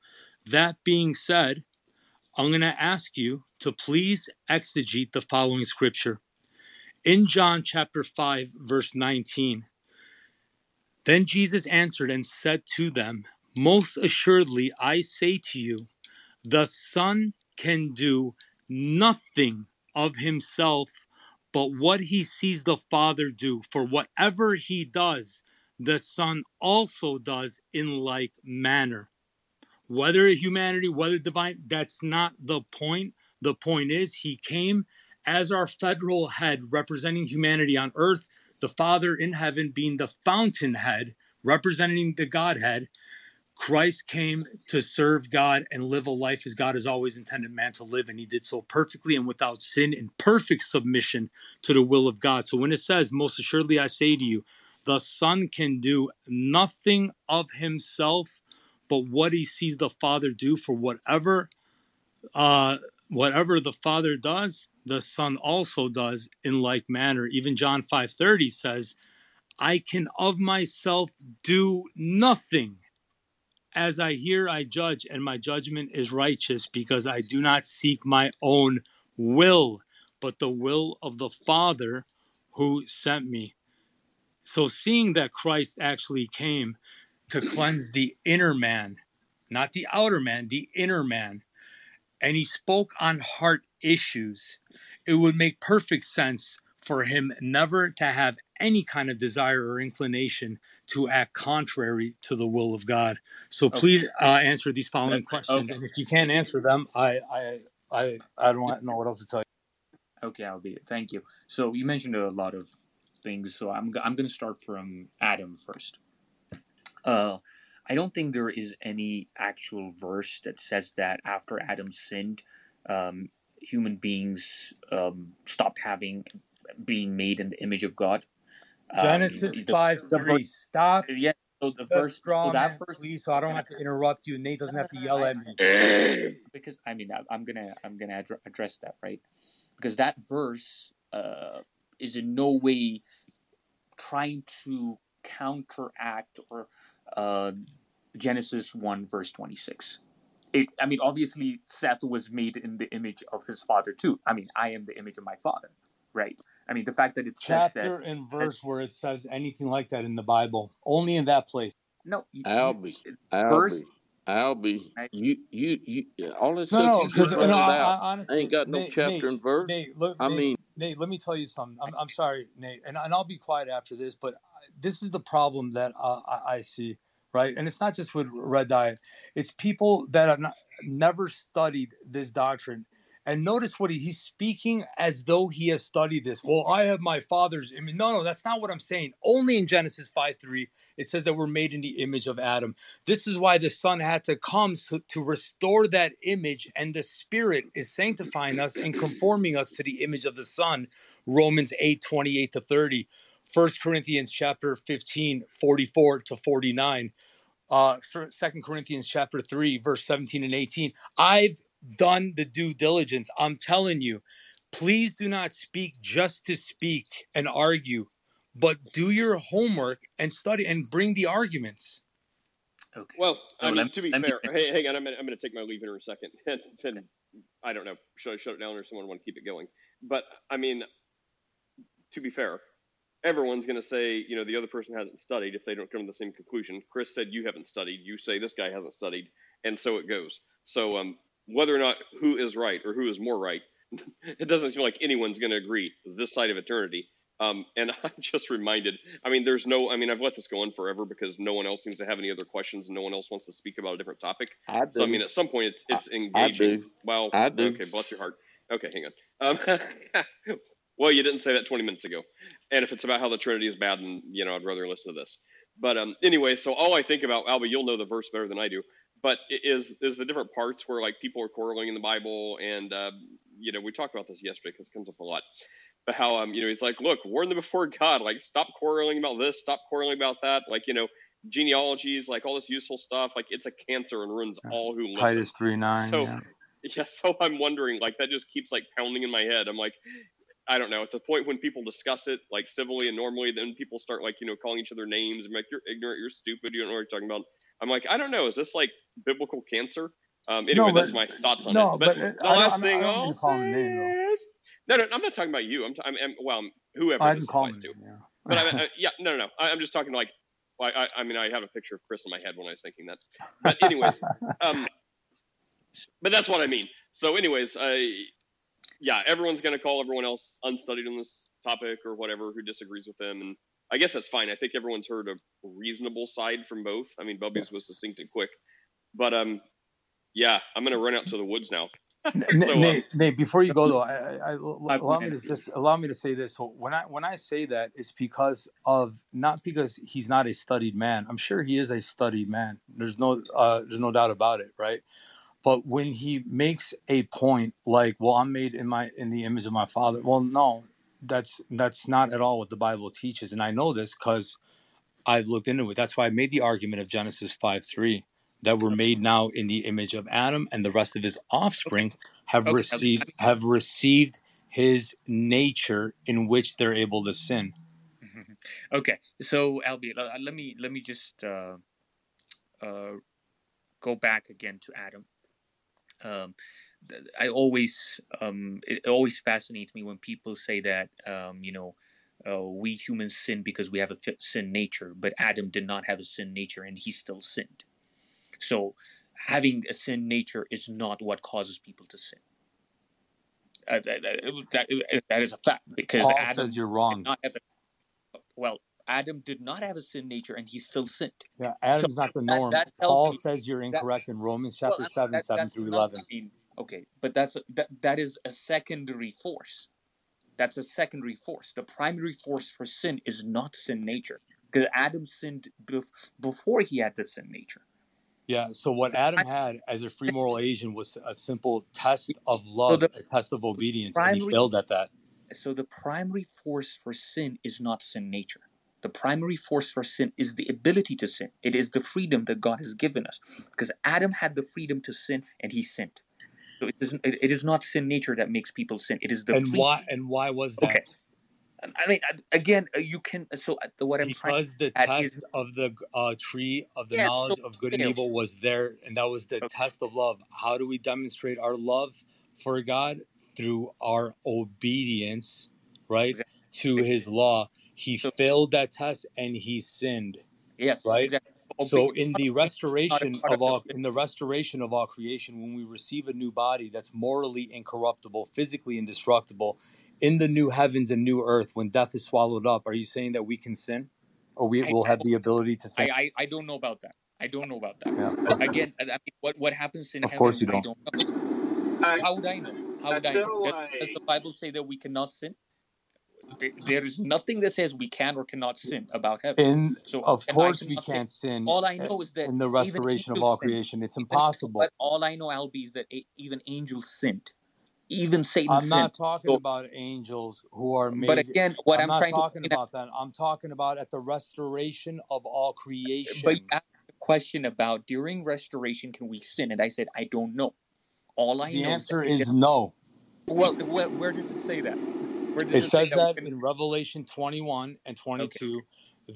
that being said, I'm going to ask you to please exegete the following scripture. In John chapter 5, verse 19, then Jesus answered and said to them, Most assuredly, I say to you, the Son can do nothing of himself but what he sees the Father do. For whatever he does, the Son also does in like manner. Whether humanity, whether divine, that's not the point. The point is, he came as our federal head representing humanity on earth, the Father in heaven being the fountainhead representing the Godhead. Christ came to serve God and live a life as God has always intended man to live, and he did so perfectly and without sin in perfect submission to the will of God. So when it says, Most assuredly I say to you, the Son can do nothing of himself but what he sees the Father do for whatever uh whatever the Father does, the Son also does in like manner. Even John 5:30 says, I can of myself do nothing. As I hear, I judge, and my judgment is righteous because I do not seek my own will, but the will of the Father who sent me. So seeing that Christ actually came to cleanse the inner man, not the outer man, the inner man, and he spoke on heart issues, it would make perfect sense for him never to have any kind of desire or inclination to act contrary to the will of God. So Okay. please uh, answer these following questions, Okay. and if you can't answer them, I I I, I don't know what else to tell you. Okay, I'll be. it. Thank you. So you mentioned a lot of things. So I'm I'm going to start from Adam first. Uh, I don't think there is any actual verse that says that after Adam sinned, um, human beings um, stopped having being made in the image of God. Um, Genesis the- five the three. verse- Stop. Yeah. So the The verse. straw So that verse. please, so I don't have to interrupt you. Nate doesn't have to yell at me. because I mean I- I'm gonna I'm gonna address that right because that verse uh, is in no way trying to counteract or uh, Genesis one verse twenty six. It, I mean, obviously, Seth was made in the image of his father too. I mean, I am the image of my father, right? I mean, the fact that it says Chapter that and verse where it says anything like that in the Bible, only in that place. no, you, you, Albie, verse Albie, Albie, you, you, you, all this No, stuff no, you because just no, running I, out I, ain't got no Nate, chapter Nate, and verse. Nate, look, I Nate, mean, Nate, let me tell you something. I'm, I'm sorry, Nate, and, and I'll be quiet after this, but this is the problem that uh, I, I see, right? And it's not just with Radit; it's people that have not, never studied this doctrine. And notice what he, he's speaking as though he has studied this. Well, I have my father's image. No, no, that's not what I'm saying. Only in Genesis 5 3, it says that we're made in the image of Adam. This is why the Son had to come so, to restore that image, and the Spirit is sanctifying us and conforming us to the image of the Son. Romans 8 28 to 30. 1 Corinthians chapter 15, 44 to 49. Uh, Second Corinthians chapter 3, verse 17 and 18. I've done the due diligence. I'm telling you, please do not speak just to speak and argue, but do your homework and study and bring the arguments. Okay. Well, I mean, to be fair, hey, hang on, I'm gonna, I'm gonna take my leave in a second. and then I don't know, should I shut it down or someone want to keep it going? But I mean, to be fair, everyone's gonna say, you know, the other person hasn't studied if they don't come to the same conclusion. Chris said you haven't studied. You say this guy hasn't studied, and so it goes. So um, whether or not who is right or who is more right, it doesn't seem like anyone's gonna agree this side of eternity. Um, and I'm just reminded. I mean, there's no. I mean, I've let this go on forever because no one else seems to have any other questions, and no one else wants to speak about a different topic. I So I mean, at some point, it's it's I engaging. do. Well, I do. okay, bless your heart. Okay, hang on. Um, well, you didn't say that 20 minutes ago. And if it's about how the Trinity is bad, then you know, I'd rather listen to this. But um, anyway, so all I think about, Alba, you'll know the verse better than I do. But is is the different parts where like people are quarreling in the Bible, and uh, you know, we talked about this yesterday because it comes up a lot. But how um, you know, he's like, look, warn them before God. Like, stop quarreling about this, stop quarreling about that. Like, you know, genealogies, like all this useful stuff. Like, it's a cancer and ruins all who listen. Titus 3 9. So yeah. yeah, so I'm wondering, like that just keeps like pounding in my head. I'm like, I don't know. At the point when people discuss it like civilly and normally, then people start like you know calling each other names and like you're ignorant, you're stupid, you don't know what you're talking about. I'm like, I don't know. Is this like biblical cancer? Um, anyway, No, that's my thoughts on no, it. But, but the I last thing I don't mean I'll to call him a say is no, no, I'm not talking about you. I'm, t- I'm, I'm well, whoever I this applies to. Yeah. But I, I, yeah, no, no, no. I, I'm just talking like, I, I, I mean, I have a picture of Chris in my head when I was thinking that. But anyways, um, but that's what I mean. So, anyways, I, yeah, everyone's gonna call everyone else unstudied on this topic or whatever who disagrees with them, and I guess that's fine. I think everyone's heard a reasonable side from both. I mean, Bubby's was succinct and quick, but um, yeah, I'm gonna run out to the woods now. N- So, um, Nate, Nate, before you go though, I, I, I- I- allow me to just allow me to say this. So when I when I say that, it's because of not because he's not a studied man. I'm sure he is a studied man. There's no uh, there's no doubt about it, right? But when he makes a point like, "Well, I'm made in my in the image of my father," well, no, that's that's not at all what the Bible teaches, and I know this because I've looked into it. That's why I made the argument of Genesis five three that we're made now in the image of Adam, and the rest of his offspring have Okay, received have received his nature in which they're able to sin. okay, so Albie, uh, let me let me just uh, uh, go back again to Adam. Um, I always um, it always fascinates me when people say that um, you know uh, we humans sin because we have a sin nature, but Adam did not have a sin nature and he still sinned. So having a sin nature is not what causes people to sin. Uh, that, that, that- is a fact because Paul Adam says you're did wrong. not have a, well, Adam did not have a sin nature and he still sinned. Yeah, So Adam's not the norm. that Paul you says you're incorrect in Romans chapter I mean, seven, that, seven that's through not. eleven. I mean, okay, but that's that that is a secondary force. That's a secondary force. The primary force for sin is not sin nature, because Adam sinned bef- before he had the sin nature. Yeah. So what Adam had as a free moral agent was a simple test of So love, the a test of obedience, and he failed at that. so the primary force for sin is not sin nature. The primary force for sin is the ability to sin. It is the freedom that God has given us. Because Adam had the freedom to sin and he sinned. So it is, it it is not sin nature that makes people sin. It is the And freedom. why? And why was that? Okay. that? I mean, again, uh, you can. So uh, what I'm trying Because the to add is test of the uh, tree of the yeah. knowledge So of good and evil was there, and that was the okay, test of love. How do we demonstrate our love for God through our obedience, right, exactly. to His law? He So failed that test and he sinned. yes, right? exactly. So in the obedience is not a restoration of product of all in the restoration of all creation, when we receive a new body that's morally incorruptible, physically indestructible, in the new heavens and new earth, when death is swallowed up, are you saying that we can sin, or we I, will have the ability to I, sin? I, I don't know about that. I don't know about that. Yeah, Again, I I mean, what what happens in of course you don't. don't know. How would I know? How would I know? Does, does the Bible say that we cannot sin? There, is nothing that says we can or cannot sin about heaven. In So of course we can't sin all I know is that in the restoration of all sin. creation. It's impossible. but all I know, Albie, is that even angels sinned. Even Satan I'm sinned. not talking So, about angels who are made. but again, what I'm I'm not trying to talking point about that. I'm talking about at the restoration of all creation. but you asked a question about during restoration, can we sin? And I said, I don't know. All I The know is that answer we is no. Well, where, where does it say that? It says that that in Revelation 21 and Okay. 22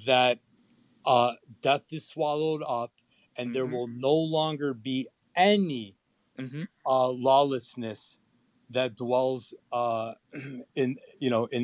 that uh, death is swallowed up and there Mm-hmm. will no longer be any Mm-hmm. uh, lawlessness that dwells uh, in you know in